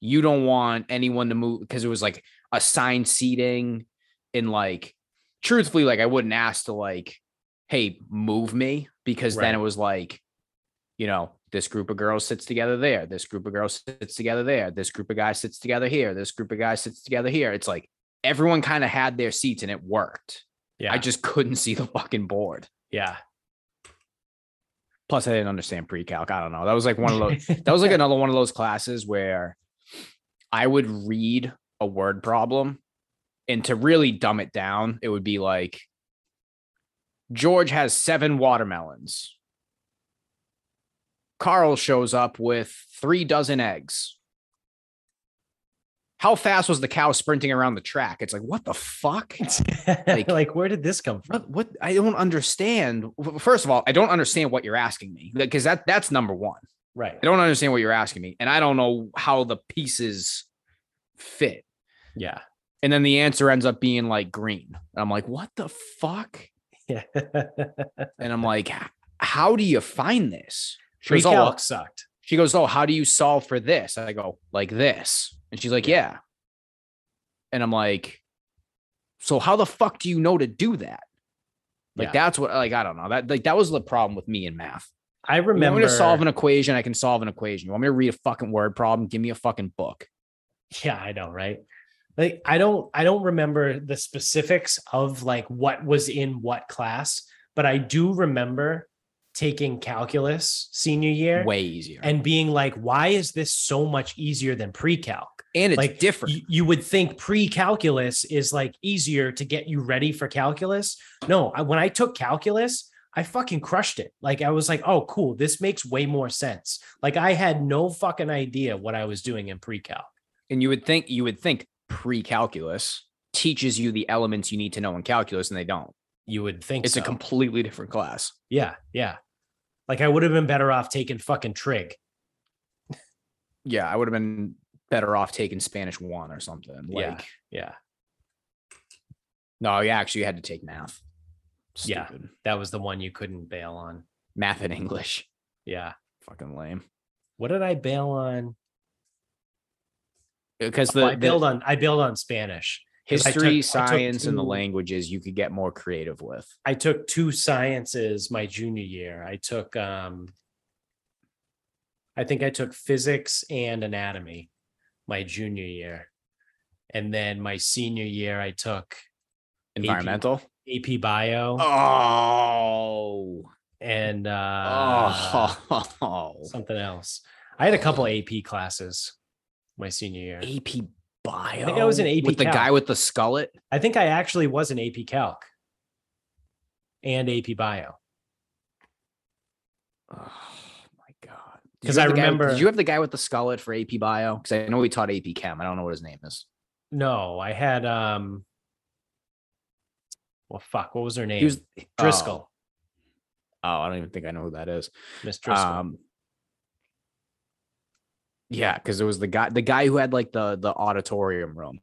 you don't want anyone to move because it was like assigned seating and like truthfully, like I wouldn't ask to like, hey, move me because then it was like, you know, this group of girls sits together there, this group of girls sits together there, this group of guys sits together here, this group of guys sits together here. It's like everyone kind of had their seats and it worked. Yeah. I just couldn't see the fucking board. yeah. Plus, I didn't understand pre-calc. I don't know. That was like one of those. that was like another one of those classes where I would read a word problem and to really dumb it down, it would be like George has seven watermelons. Carl shows up with three dozen eggs. How fast was the cow sprinting around the track? It's like, what the fuck? like, Like- where did this come from? What, what I don't understand. First of all, I don't understand what you're asking me because that that's number one. Right. I don't understand what you're asking me, and I don't know how the pieces fit. Yeah. And then the answer ends up being like green. And I'm like, what the fuck? Yeah. And I'm like, how do you find this? She goes, oh, sucked. she goes, oh, how do you solve for this? And I go, like this. And she's like, yeah. And I'm like, so how the fuck do you know to do that? Like Yeah. that's what like I don't know. That like that was the problem with me in math. I You want remember me to solve an equation? I can solve an equation. You want me to read a fucking word problem? Give me a fucking book. Yeah, I know, right? Like I don't I don't remember the specifics of like what was in what class, but I do remember taking calculus senior year Way easier. and being like, why is this so much easier than pre-calc? and it's like, different. You, you would think pre-calculus is like easier to get you ready for calculus. No, I, when I took calculus, I fucking crushed it. Like I was like, oh, cool, this makes way more sense. Like I had no fucking idea what I was doing in pre-calc. and you would think you would think pre-calculus teaches you the elements you need to know in calculus, and they don't. You would think It's a completely different class. Yeah, yeah. Like I would have been better off taking fucking trig. Yeah, I would have been better off taking Spanish one or something. Yeah. Like, Yeah, no, yeah, actually, you had to take math. Yeah. That was the one you couldn't bail on. math and English. Yeah. Fucking lame. What did I bail on? Because Oh, the, I the bailed on I bailed on Spanish. 'Cause I took- I history, took science, and the languages you could get more creative with. I took two sciences my junior year. I took um I think I took physics and anatomy my junior year. And then my senior year I took Environmental. AP bio Oh. and uh Oh. something else. I had a couple AP classes. my senior year. AP bio. think I was in AP with the guy with the skullet. I think I actually was an AP Calc and AP Bio. Oh my god! Did 'Cause you have I the guy remember- did you have the guy with the skullet for AP bio? Because I know we taught AP Chem. I don't know what his name is. No, I had um. Well, fuck. What was her name? Was Driscoll. Oh, oh, I don't even think I know who that is. Miss Driscoll. Um, yeah, because it was the guy, the guy who had like the the auditorium room.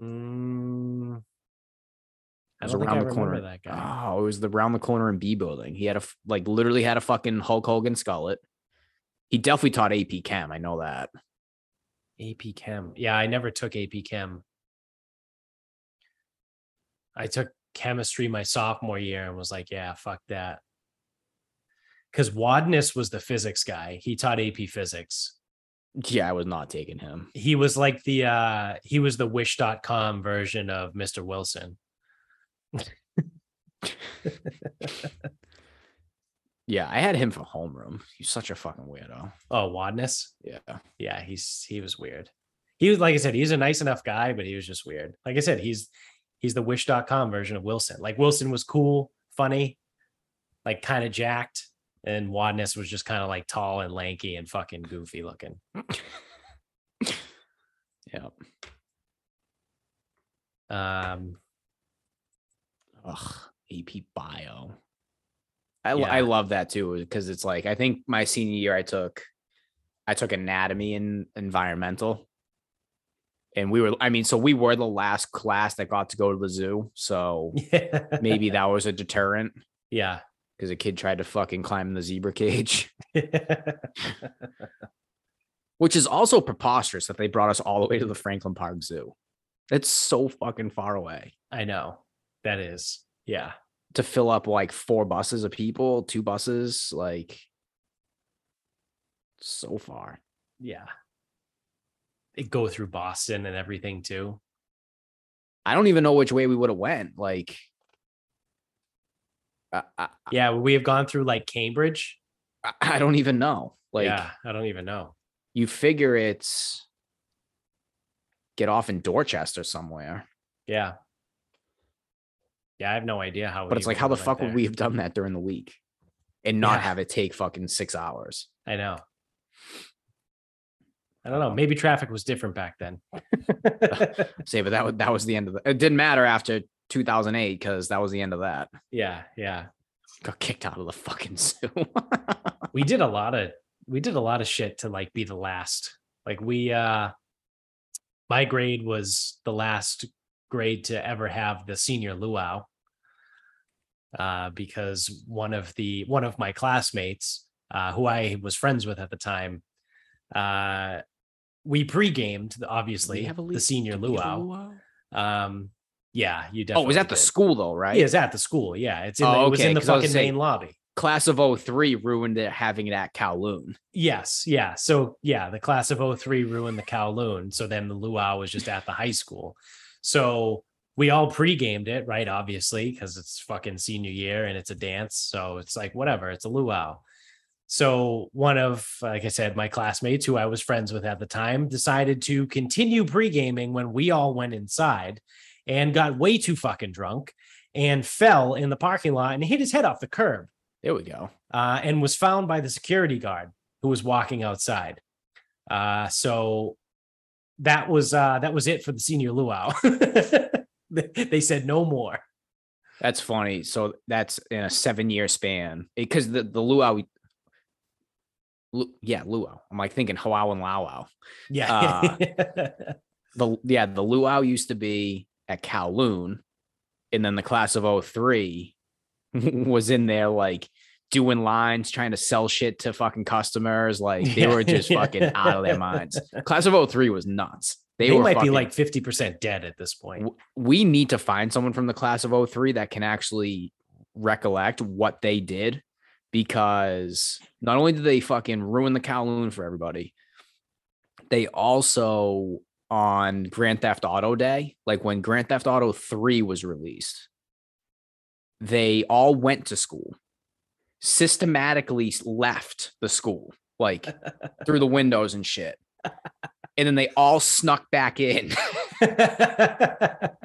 Mm, I was around I the corner. that guy. Oh, it was the round the corner in B building. He had a like literally had a fucking Hulk Hogan skullet. He definitely taught AP Chem. I know that. AP Chem. Yeah, I never took AP Chem. I took chemistry my sophomore year and was like, yeah, fuck that. Because Wadness was the physics guy. He taught AP physics. Yeah, I was not taking him. He was like the uh he was the wish.com version of Mr. Wilson. Yeah, I had him for homeroom. He's such a fucking weirdo. Oh, Wadness. Yeah. Yeah, he's he was weird. He was like I said, he's a nice enough guy, but he was just weird. Like I said, he's he's the wish.com version of Wilson. Like Wilson was cool, funny, like kind of jacked, and Wadness was just kind of like tall and lanky and fucking goofy looking. Yeah. Um, Ugh, AP Bio. I Yeah. I love that too because it's like I think my senior year I took I took anatomy and environmental. And we were I mean so we were the last class that got to go to the zoo. So maybe that was a deterrent yeah. Because a kid tried to fucking climb the zebra cage, which is also preposterous that they brought us all the way to the Franklin Park Zoo. It's so fucking far away. I know. That is. Yeah. to fill up like four buses of people, two buses, like so far. Yeah. They go through Boston and everything too. I don't even know which way we would have went. Like, I, I, Yeah, we have gone through like Cambridge. I- don't even know. Like, yeah, I don't even know. you figure it's get off in Dorchester somewhere, Yeah. Yeah, I have no idea how. but it's like, how the fuck went would we have done that during the week and not Yeah. have it take fucking six hours? I know. I don't know. Maybe traffic was different back then. Say, but that was that was the end of the. It didn't matter after 2008 because that was the end of that. yeah, yeah. Got kicked out of the fucking zoo. We did a lot of we did a lot of shit to like be the last. Like we uh my grade was the last grade to ever have the senior luau. Uh, because one of the one of my classmates, uh, who I was friends with at the time, uh, we pre-gamed we obviously a the senior do we have a luau. luau? Um, yeah, you Oh, definitely. it was at the school though, right? He is at the school. Yeah, it's in. Oh, the, It was in the fucking saying- main lobby. Class of 03 ruined it having it at Kowloon. Yes, yeah. So yeah, the class of 03 ruined the Kowloon. So then the luau was just at the high school. So we all pre-gamed it, right? Obviously, because it's fucking senior year and it's a dance. So it's like whatever, it's a luau. So one of, like I said, my classmates who I was friends with at the time decided to continue pre-gaming when we all went inside and got way too fucking drunk and fell in the parking lot and hit his head off the curb There we go. uh, and was found by the security guard who was walking outside. Uh, so that was uh, that was it for the senior luau. they said no more. That's funny. So that's in a seven year span because the, the luau, we- Lu- yeah, luau. I'm like thinking Hawau and Lauau. Yeah, The yeah, the luau used to be at Kowloon, and then the class of 03 was in there like doing lines, trying to sell shit to fucking customers. Like they were just fucking out of their minds. Class of 03 was nuts. They, they, were might be like fifty percent dead at this point. we need to find someone from the class of 03 that can actually recollect what they did because not only did they fucking ruin the Kowloon for everybody, they also on Grand Theft Auto Day, like when Grand Theft Auto 3 was released, they all went to school, systematically left the school like through the windows and shit. And then they all snuck back in. but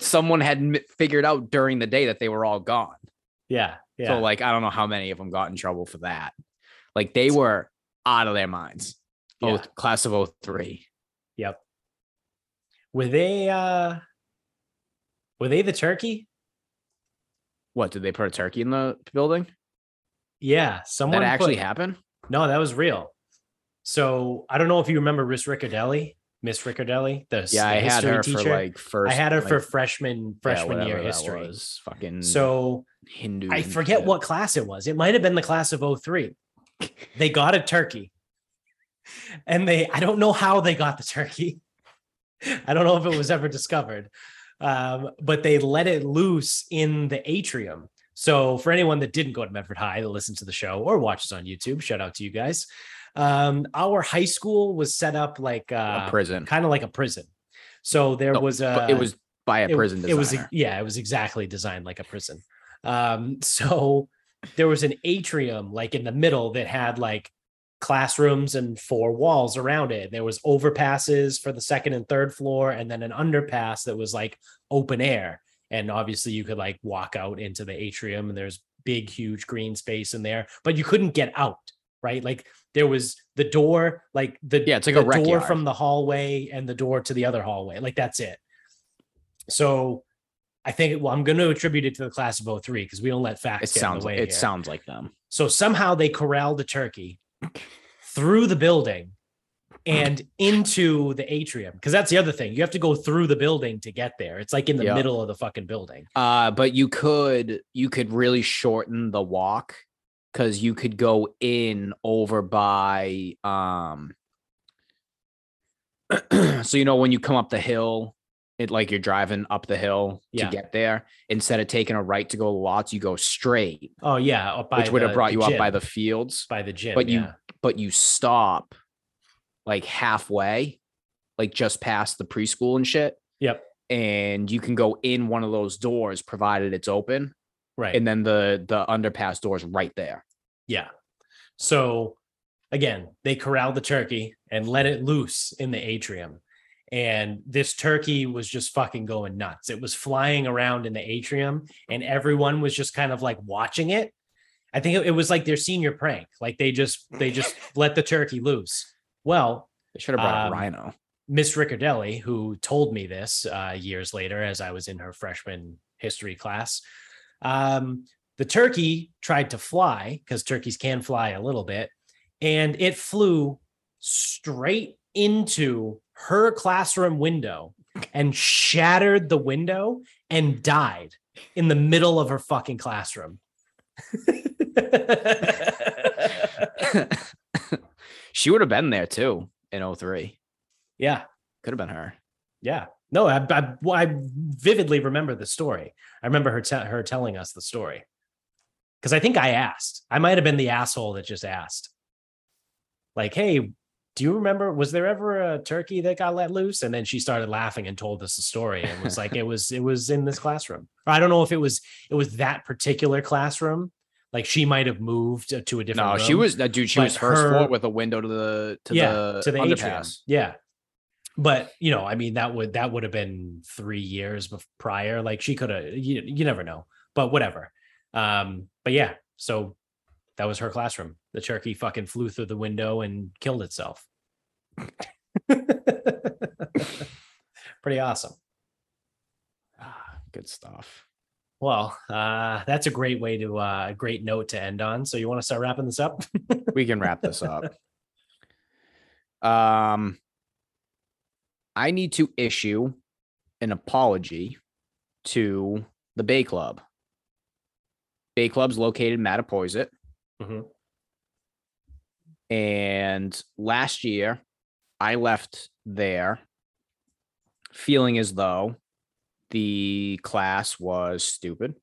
someone had figured out during the day that they were all gone. yeah, yeah. So like I don't know how many of them got in trouble for that. Like they were out of their minds. Yeah. Both class of 03. Yep. Were they uh were they the turkey? What did they put a turkey in the building? Yeah, someone that actually put- happened? No, that was real. So I don't know if you remember Miss Riccardelli, Miss Riccardelli, the Yeah, the I had history her teacher. for like first. I had her for like, freshman yeah, freshman year history. was, Fucking So Hindu. I forget what class it was. It might have been the class of 03. They got a turkey. And they I don't know how they got the turkey. I don't know if it was ever discovered. Um, but they let it loose in the atrium. So for anyone that didn't go to Medford High to listen to the show or watches on YouTube, shout out to you guys. Um, our high school was set up like a uh, prison. kind of like a prison. So there No, was a it was by a it- prison It was yeah, it was exactly designed like a prison. Um, so there was an atrium like in the middle that had like classrooms and four walls around it. There was overpasses for the second and third floor, and then an underpass that was like open air. And obviously, you could like walk out into the atrium, and there's big, huge green space in there, but you couldn't get out. Right, like there was the door, like the Yeah, it's like the a door yard. from the hallway and the door to the other hallway. Like that's it. So I think well, I'm going to attribute it to the class of 03 because we don't let facts It get sounds in the like way it here. sounds like them. so somehow they corralled the turkey through the building and into the atrium because that's the other thing. You have to go through the building to get there. It's like in the Yeah. middle of the fucking building. Uh, but you could you could really shorten the walk because you could go in over by um so you know when you come up the hill it like you're driving up the hill Yeah. to get there instead of taking a right to go to lots you go straight Oh yeah, up by which would have brought you up by the fields by the gym. but you yeah. but you stop like halfway like just past the preschool and shit Yep. and you can go in one of those doors provided it's open right. and then the the underpass doors right there Yeah. So again, they corralled the turkey and let it loose in the atrium. And this turkey was just fucking going nuts. It was flying around in the atrium and everyone was just kind of like watching it. I think it, it was like their senior prank. Like they just they just let the turkey loose. Well, they should have brought Um, a rhino Miss Riccardelli, who told me this uh, years later as I was in her freshman history class, um, the turkey tried to fly because turkeys can fly a little bit, and it flew straight into her classroom window and shattered the window and died in the middle of her fucking classroom. she would have been there too in 03 yeah, could have been her Yeah. No, I, I, I vividly remember the story. I remember her te- her telling us the story. Because I think I asked. I might have been the asshole that just asked. Like, hey, do you remember? Was there ever a turkey that got let loose? And then she started laughing and told us the story. And was like, it was it was in this classroom. Or I don't know if it was it was that particular classroom. Like she might have moved to a different. no she was that dude she was first her- floor with a window to the to yeah the to the underpass atrium. Yeah, but you know, I mean, that would that would have been three years prior. Like she could have. You, you never know, but whatever. Um, but yeah, so that was her classroom. The turkey fucking flew through the window and killed itself. Pretty awesome. Ah, good stuff Well, uh, that's a great way to uh, a great note to end on. So you want to start wrapping this up? we can wrap this up um i need to issue an apology to the bay club bay club's located in mattapoisett Mhm. and last year i left there feeling as though the class was stupid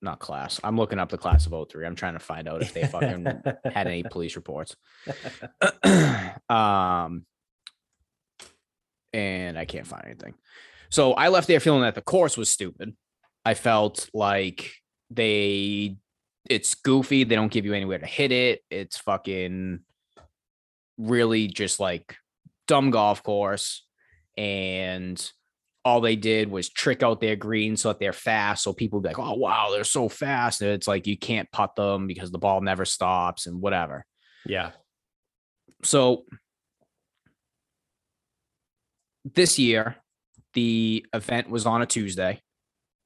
not class i'm looking up the class of 03 i'm trying to find out if they fucking had any police reports. um, and I can't find anything. So I left there feeling that the course was stupid. I felt like they it's goofy. They don't give you anywhere to hit it. It's fucking really just like dumb golf course. And all they did was trick out their greens so that they're fast. So people be like, oh, wow, they're so fast. And it's like you can't putt them because the ball never stops and whatever. Yeah. So this year, the event was on a Tuesday,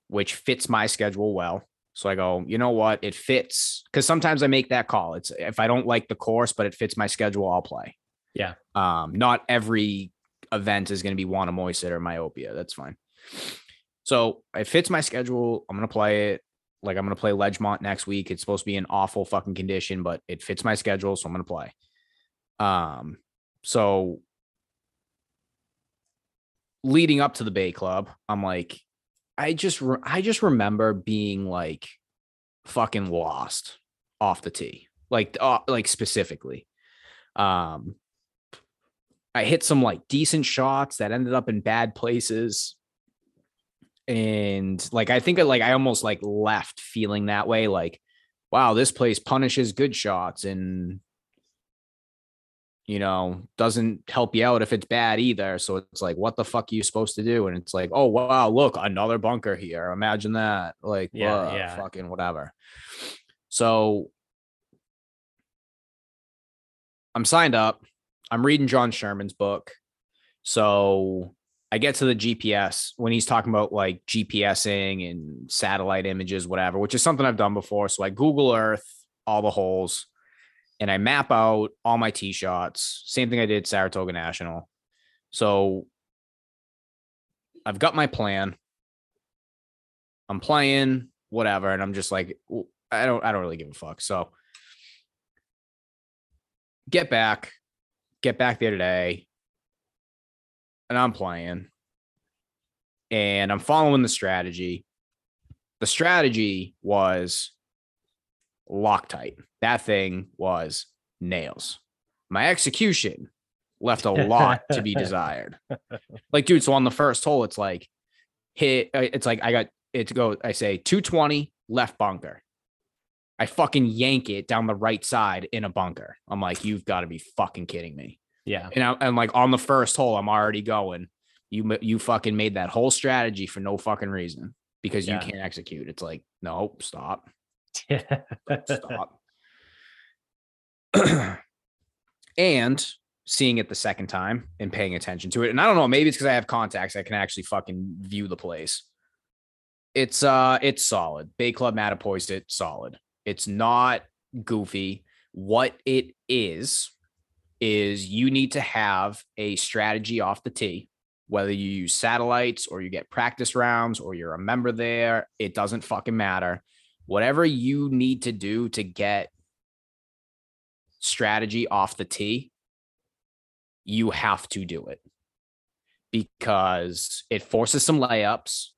which fits my schedule well. So I go, you know what? It fits because sometimes I make that call. It's if I don't like the course, but it fits my schedule, I'll play. Yeah. Um, not every event is going to be Wannamoisett or myopia. That's fine. So it fits my schedule. I'm going to play it. Like I'm going to play Ledgemont next week. It's supposed to be an awful fucking condition, but it fits my schedule. So I'm going to play. Um, so leading up to the Bay Club, I'm like, I just, re- I just remember being like fucking lost off the tee, like, uh, like specifically. Um, I hit some like decent shots that ended up in bad places. And like I think I like I almost like left feeling that way, like, wow, this place punishes good shots and you know, doesn't help you out if it's bad either. So it's like, what the fuck are you supposed to do? And it's like, oh wow, look, another bunker here. Imagine that. Like, Yeah, yeah, yeah. fucking whatever. So I'm signed up. I'm reading John Sherman's book. So I get to the GPS when he's talking about like GPSing and satellite images, whatever, which is something I've done before. So I Google Earth all the holes and I map out all my tee shots. Same thing I did at Saratoga National. So I've got my plan. I'm playing whatever, and I'm just like, I don't, I don't really give a fuck. So get back, get back there today, and I'm playing, and I'm following the strategy. The strategy was Loctite. That thing was nails. My execution left a lot to be desired. Like, dude, so on the first hole, it's like hit, uh, it's like I got it to go, I say 220 left bunker. I fucking yank it down the right side in a bunker. I'm like, you've got to be fucking kidding me. Yeah. And I, and like on the first hole, I'm already going. You you fucking made that whole strategy for no fucking reason because Yeah. you can't execute. It's like, no, stop Yeah. stop. and seeing it the second time and paying attention to it. And I don't know, maybe it's because I have contacts. I can actually fucking view the place. It's uh it's solid. Bay Club Mattapoisett, solid. It's not goofy. What it is, is you need to have a strategy off the tee, whether you use satellites or you get practice rounds or you're a member there, it doesn't fucking matter whatever you need to do to get strategy off the tee, you have to do it because it forces some layups.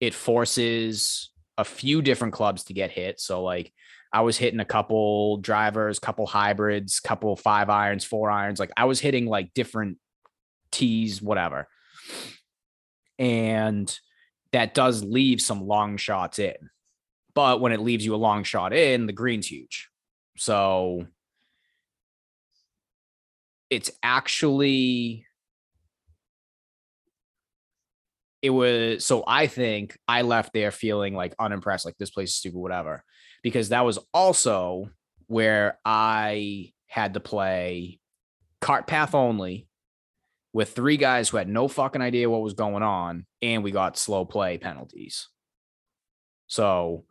It forces a few different clubs to get hit. So, like, I was hitting a couple drivers, couple hybrids, couple five irons, four irons. Like, I was hitting like different tees, whatever. And that does leave some long shots in. But when it leaves you a long shot in, the green's huge. So it's actually it was so I think I left there feeling like unimpressed, like this place is stupid, whatever. Because that was also where I had to play cart path only with three guys who had no fucking idea what was going on, and we got slow play penalties. So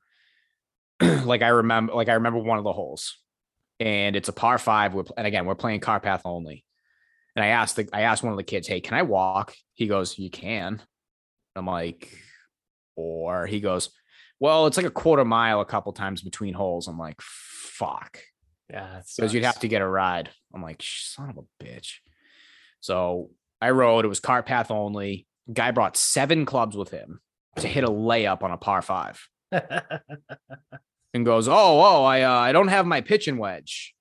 like I remember, like I remember one of the holes, and it's a par five. We're, and again, we're playing car path only. And I asked the, I asked one of the kids, "Hey, can I walk?" He goes, "You can." I'm like, or he goes, "Well, it's like a quarter mile, a couple times between holes." I'm like, "Fuck," Yeah. because you'd have to get a ride. I'm like, "Son of a bitch." So I rode. It was cart path only. Guy brought seven clubs with him to hit a layup on a par five. and goes, "Oh, oh, I uh, I don't have my pitching wedge."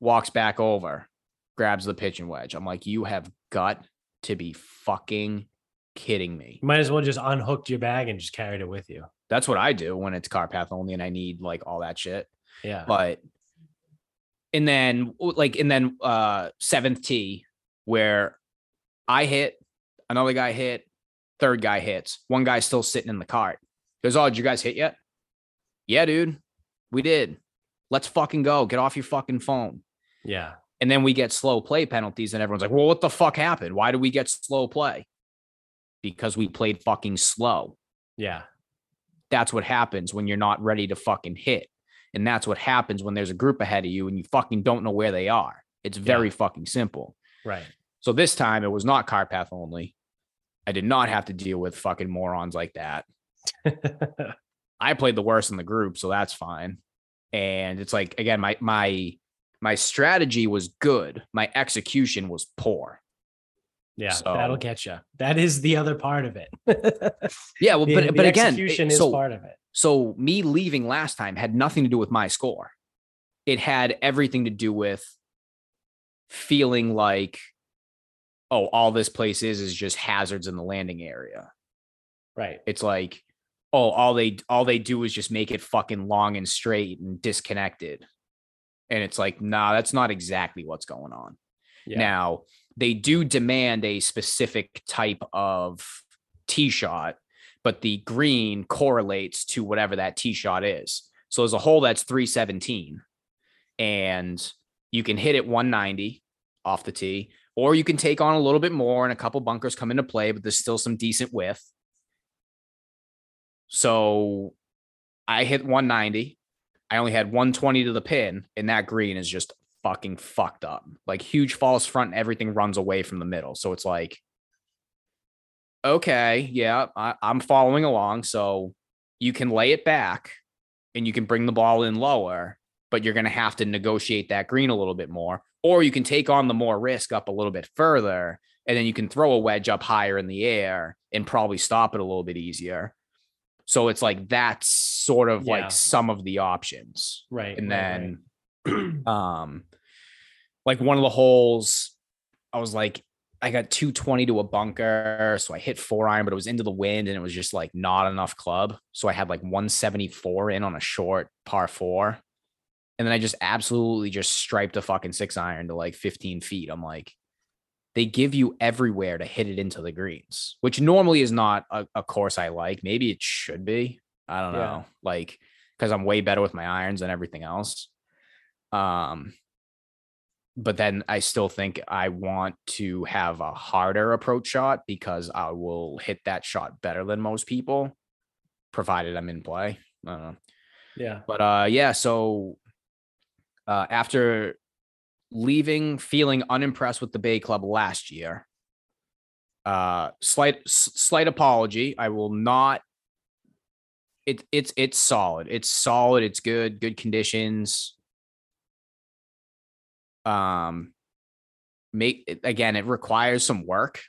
Walks back over, grabs the pitching wedge. I'm like, "You have got to be fucking kidding me." Might as well just unhooked your bag and just carried it with you. That's what I do when it's car path only and I need like all that shit. Yeah. But and then like and then uh seventh tee where I hit, another guy hit, third guy hits, one guy's still sitting in the cart. Goes, oh, did you guys hit yet? Yeah, dude, we did. Let's fucking go. Get off your fucking phone. yeah. And then we get slow play penalties, and everyone's like, well, what the fuck happened? Why do we get slow play? Because we played fucking slow. Yeah. That's what happens when you're not ready to fucking hit. And that's what happens when there's a group ahead of you and you fucking don't know where they are. It's very fucking simple. Right. So this time it was not car path only. I did not have to deal with fucking morons like that. I played the worst in the group, so that's fine. And it's like again, my my my strategy was good. My execution was poor. yeah. So- That'll get you. That is the other part of it. Yeah, well, The- but the but again, execution it- is so part of it. so me leaving last time had nothing to do with my score. It had everything to do with feeling like, oh, all this place is is just hazards in the landing area. Right. It's like, oh, all they all they do is just make it fucking long and straight and disconnected. And it's like, nah, that's not exactly what's going on. Yeah. Now, they do demand a specific type of tee shot, but the green correlates to whatever that tee shot is. So as a hole that's 317, and you can hit it 190 off the tee, or you can take on a little bit more and a couple bunkers come into play, but there's still some decent width. So I hit 190. I only had 120 to the pin, and that green is just fucking fucked up. Like huge false front, everything runs away from the middle. So it's like, okay, yeah, I, I'm following along. So you can lay it back and you can bring the ball in lower, but you're going to have to negotiate that green a little bit more. Or you can take on the more risk up a little bit further, and then you can throw a wedge up higher in the air and probably stop it a little bit easier. So it's like that's sort of Yeah. like some of the options Right. and right, right. then um like one of the holes i was like i got 220 to a bunker so i hit four iron but it was into the wind and it was just like not enough club so i had like 174 in on a short par four and then i just absolutely just striped a fucking six iron to like 15 feet i'm like they give you everywhere to hit it into the greens which normally is not a, a course i like maybe it should be i don't Yeah. know like because i'm way better with my irons than everything else um, but then I still think I want to have a harder approach shot because I will hit that shot better than most people, provided I'm in play. I don't know. Yeah. But uh yeah, so uh after leaving feeling unimpressed with the Bay Club last year, uh slight s- slight apology. I will not it it's it's solid. It's solid, it's good, good conditions. Um make again, it requires some work.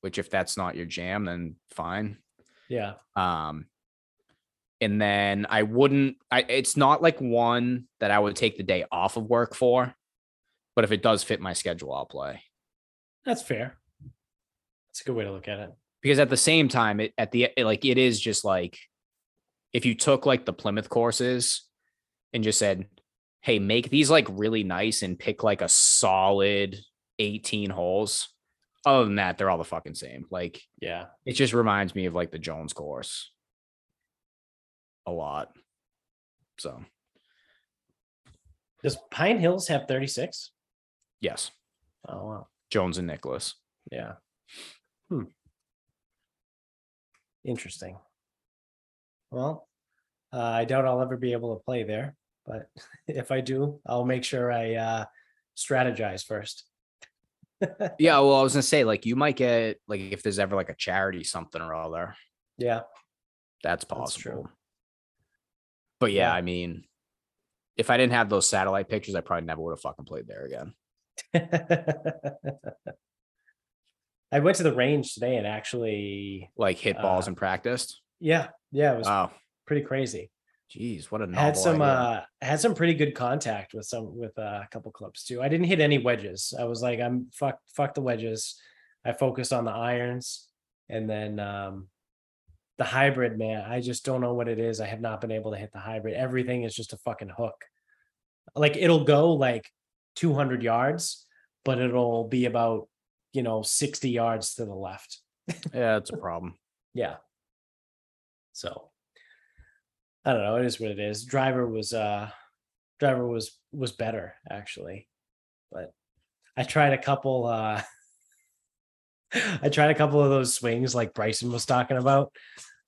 Which if that's not your jam, then fine. Yeah. Um, and then I wouldn't. I it's not like one that I would take the day off of work for, but if it does fit my schedule, I'll play. That's fair. That's a good way to look at it. Because at the same time, it at the it, like it is just like if you took like the Plymouth courses and just said, "Hey, make these like really nice and pick like a solid 18 holes." Other than that, they're all the fucking same. Like Yeah. it just reminds me of like the Jones course a lot. So Does Pine Hills have 36? yes, Oh wow. Jones and Nicklaus. Yeah. Hmm. Interesting. Well, uh, I doubt I'll ever be able to play there, but if I do, I'll make sure I uh, strategize first. Yeah, well, I was gonna say like you might get like if there's ever like a charity something or other, Yeah. that's That's true. possible. But yeah, Yeah. I mean, if I didn't have those satellite pictures, I probably never would have fucking played there again. I went to the range today and actually, Like hit balls Uh, and practiced. yeah, yeah, it was Wow, pretty crazy. jeez, what a novel had some idea. uh had some pretty good contact with some with uh, a couple clubs too. I didn't hit any wedges. I was like, I'm fuck fuck the wedges. I focused on the irons and then um the hybrid, man, I just don't know what it is. I have not been able to hit the hybrid. Everything is just a fucking hook. Like it'll go like 200 yards, but it'll be about, you know, 60 yards to the left. Yeah, it's a problem. Yeah. So I don't know. It is what it is. Driver was uh driver was was better actually. But I tried a couple uh I tried a couple of those swings like Bryson was talking about.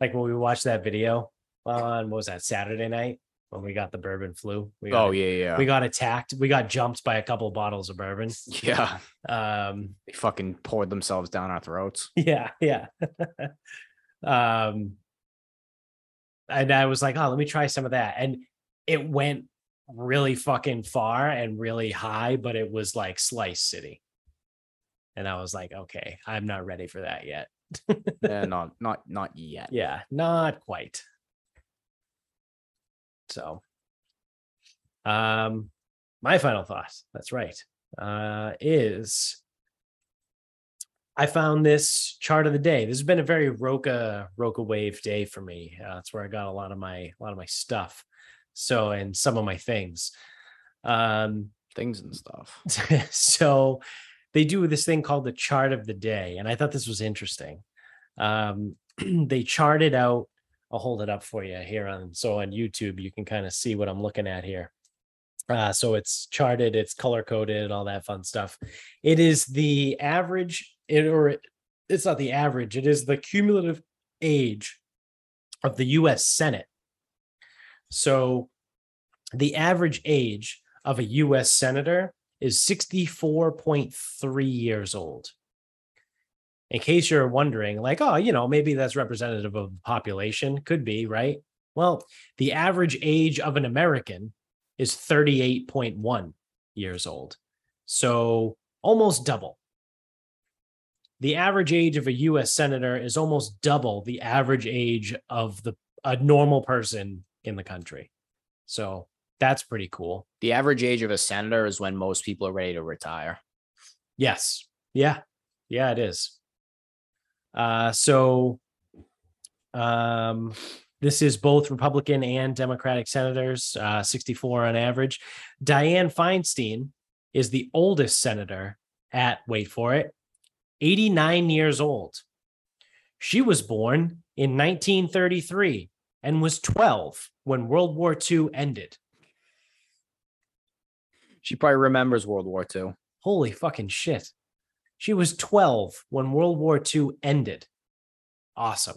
Like when we watched that video on what was that Saturday night when we got the bourbon flu. We got, Oh yeah, yeah, we got attacked. We got jumped by a couple of bottles of bourbon. yeah. Um They fucking poured themselves down our throats. yeah yeah um and i was like oh let me try some of that and it went really fucking far and really high but it was like slice city and i was like okay i'm not ready for that yet yeah, not not not yet. yeah not quite so um my final thought that's right uh is I found this chart of the day. This has been a very Roca Roca wave day for me. Uh, that's where I got a lot of my a lot of my stuff. So and some of my things. Um, Things and stuff. so they do this thing called the chart of the day, and I thought this was interesting. Um, they charted out. I'll hold it up for you here on so on YouTube you can kind of see what I'm looking at here. Uh, so it's charted, it's color coded, all that fun stuff. It is the average, it or it- it's not the average, it is the cumulative age of the US Senate. So the average age of a US senator is 64.3 years old. In case you're wondering, like, oh, you know, maybe that's representative of the population, could be, right? Well, the average age of an American is 38.1 years old. So almost double. The average age of a US senator is almost double the average age of the a normal person in the country. So that's pretty cool. The average age of a senator is when most people are ready to retire. Yes. Yeah. Yeah, it is. Uh so um this is both Republican and Democratic senators, uh 64 on average. Dianne Feinstein is the oldest senator at wait for it, 89 years old. She was born in 1933 and was 12 when World War II ended. She probably remembers World War II. Holy fucking shit. She was 12 when World War II ended. Awesome.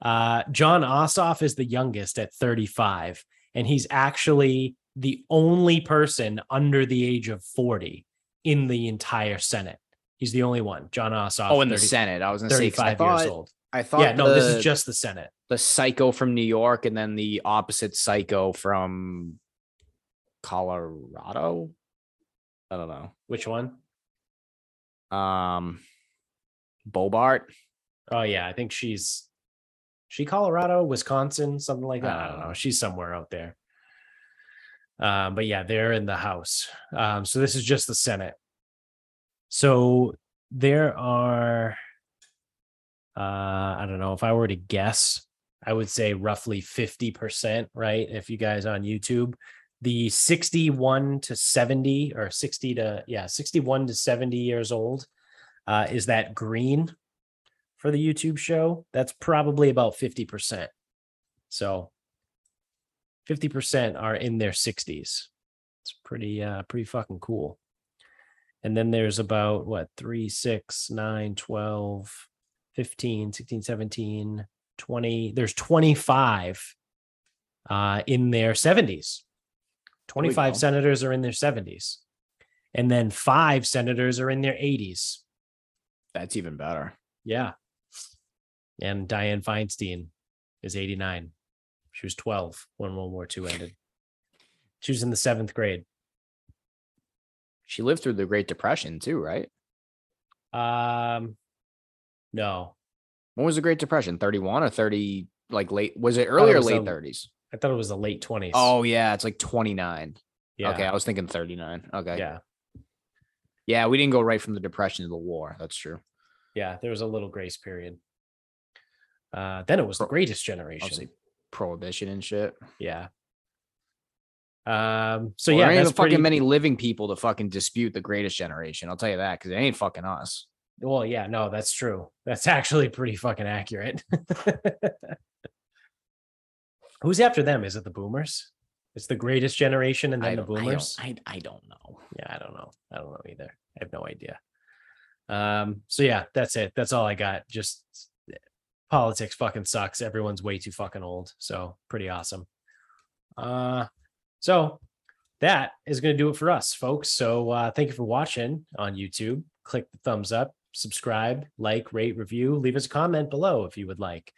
Uh, Jon Ossoff is the youngest at 35, and he's actually the only person under the age of 40 in the entire Senate. He's the only one. Jon Ossoff. Oh, in the Senate. I was gonna say 'cause I 35 thought, years old. I thought Yeah, no, this is just the Senate. the psycho from New York and then the opposite psycho from Colorado. I don't know. Which one? Um Boebert. Oh, yeah. I think she's she Colorado, Wisconsin, something like that. I don't know. Oh. She's somewhere out there. Um, but yeah, they're in the House. Um, so this is just the Senate. So there are uh I don't know if I were to guess, I would say roughly 50%, right? If you guys on YouTube, the 61 to 70 or 60 to yeah, 61 to 70 years old uh is that green for the YouTube show. That's probably about 50%. So 50% are in their 60s. It's pretty uh pretty fucking cool. And then there's about what 3, 6, 9, 12, 15, 16, 17, 20. There's 25 uh in their 70s. 25 senators are in their 70s. And then five senators are in their 80s. That's even better. Yeah. And Dianne Feinstein is 89. She was 12 when World War II ended. She was in the seventh grade. She lived through the Great Depression too, right? Um, no, When was the Great Depression? 31 or 30 like late was it early it or late um, 30s? I thought it was the late 20s. Oh yeah, it's like 29. yeah. Okay, I was thinking 39. Okay. Yeah. Yeah, we didn't go right from the depression to the war. That's true. Yeah. There was a little grace period. Uh, then it was the greatest generation. Obviously, prohibition and shit. Yeah. Um. So Well, yeah, there ain't that's fucking pretty, many living people to fucking dispute the greatest generation. I'll tell you that because it ain't fucking us. Well, yeah, no, that's true. That's actually pretty fucking accurate. Who's after them? Is it the boomers? It's the greatest generation and then the don't, I boomers. don't, I, I don't know. yeah, I don't know. I don't know either. I have no idea. Um, so yeah, that's it. That's all I got. Just politics fucking sucks. Everyone's way too fucking old. So pretty awesome. Uh so that is gonna do it for us, folks. So uh thank you for watching on YouTube. Click the thumbs up, subscribe, like, rate, review, leave us a comment below if you would like.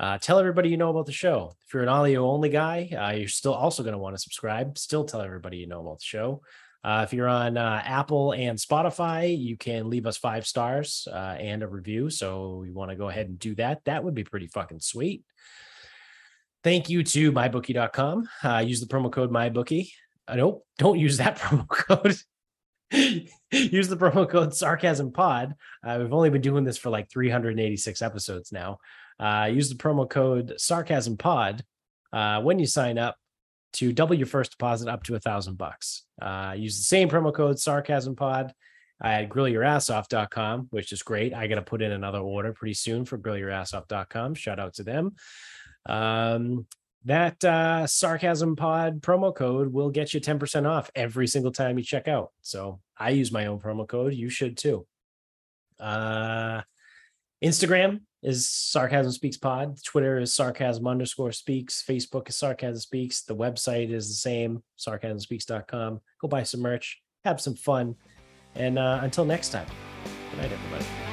Uh, tell everybody you know about the show. If you're an audio only guy, uh, you're still also going to want to subscribe. Still tell everybody you know about the show. Uh, if you're on uh, Apple and Spotify, you can leave us five stars uh, and a review. So you want to go ahead and do that. That would be pretty fucking sweet. Thank you to mybookie.com. Uh, use the promo code mybookie. Uh, nope, don't use that promo code. use the promo code sarcasm pod. We've only been doing this for like 386 episodes now. Uh, use the promo code sarcasm pod uh, when you sign up to double your first deposit up to a thousand bucks. Uh, use the same promo code sarcasm pod at grillyourassoff.com, which is great. I got to put in another order pretty soon for grillyourassoff.com. Shout out to them. Um, that uh, sarcasm pod promo code will get you 10% off every single time you check out. So I use my own promo code. You should too. Uh, Instagram is sarcasm speaks pod. Twitter is sarcasm underscore speaks. Facebook is sarcasm speaks. The website is the same, sarcasmspeaks.com. Go buy some merch, have some fun. And uh, until next time, good night, everybody.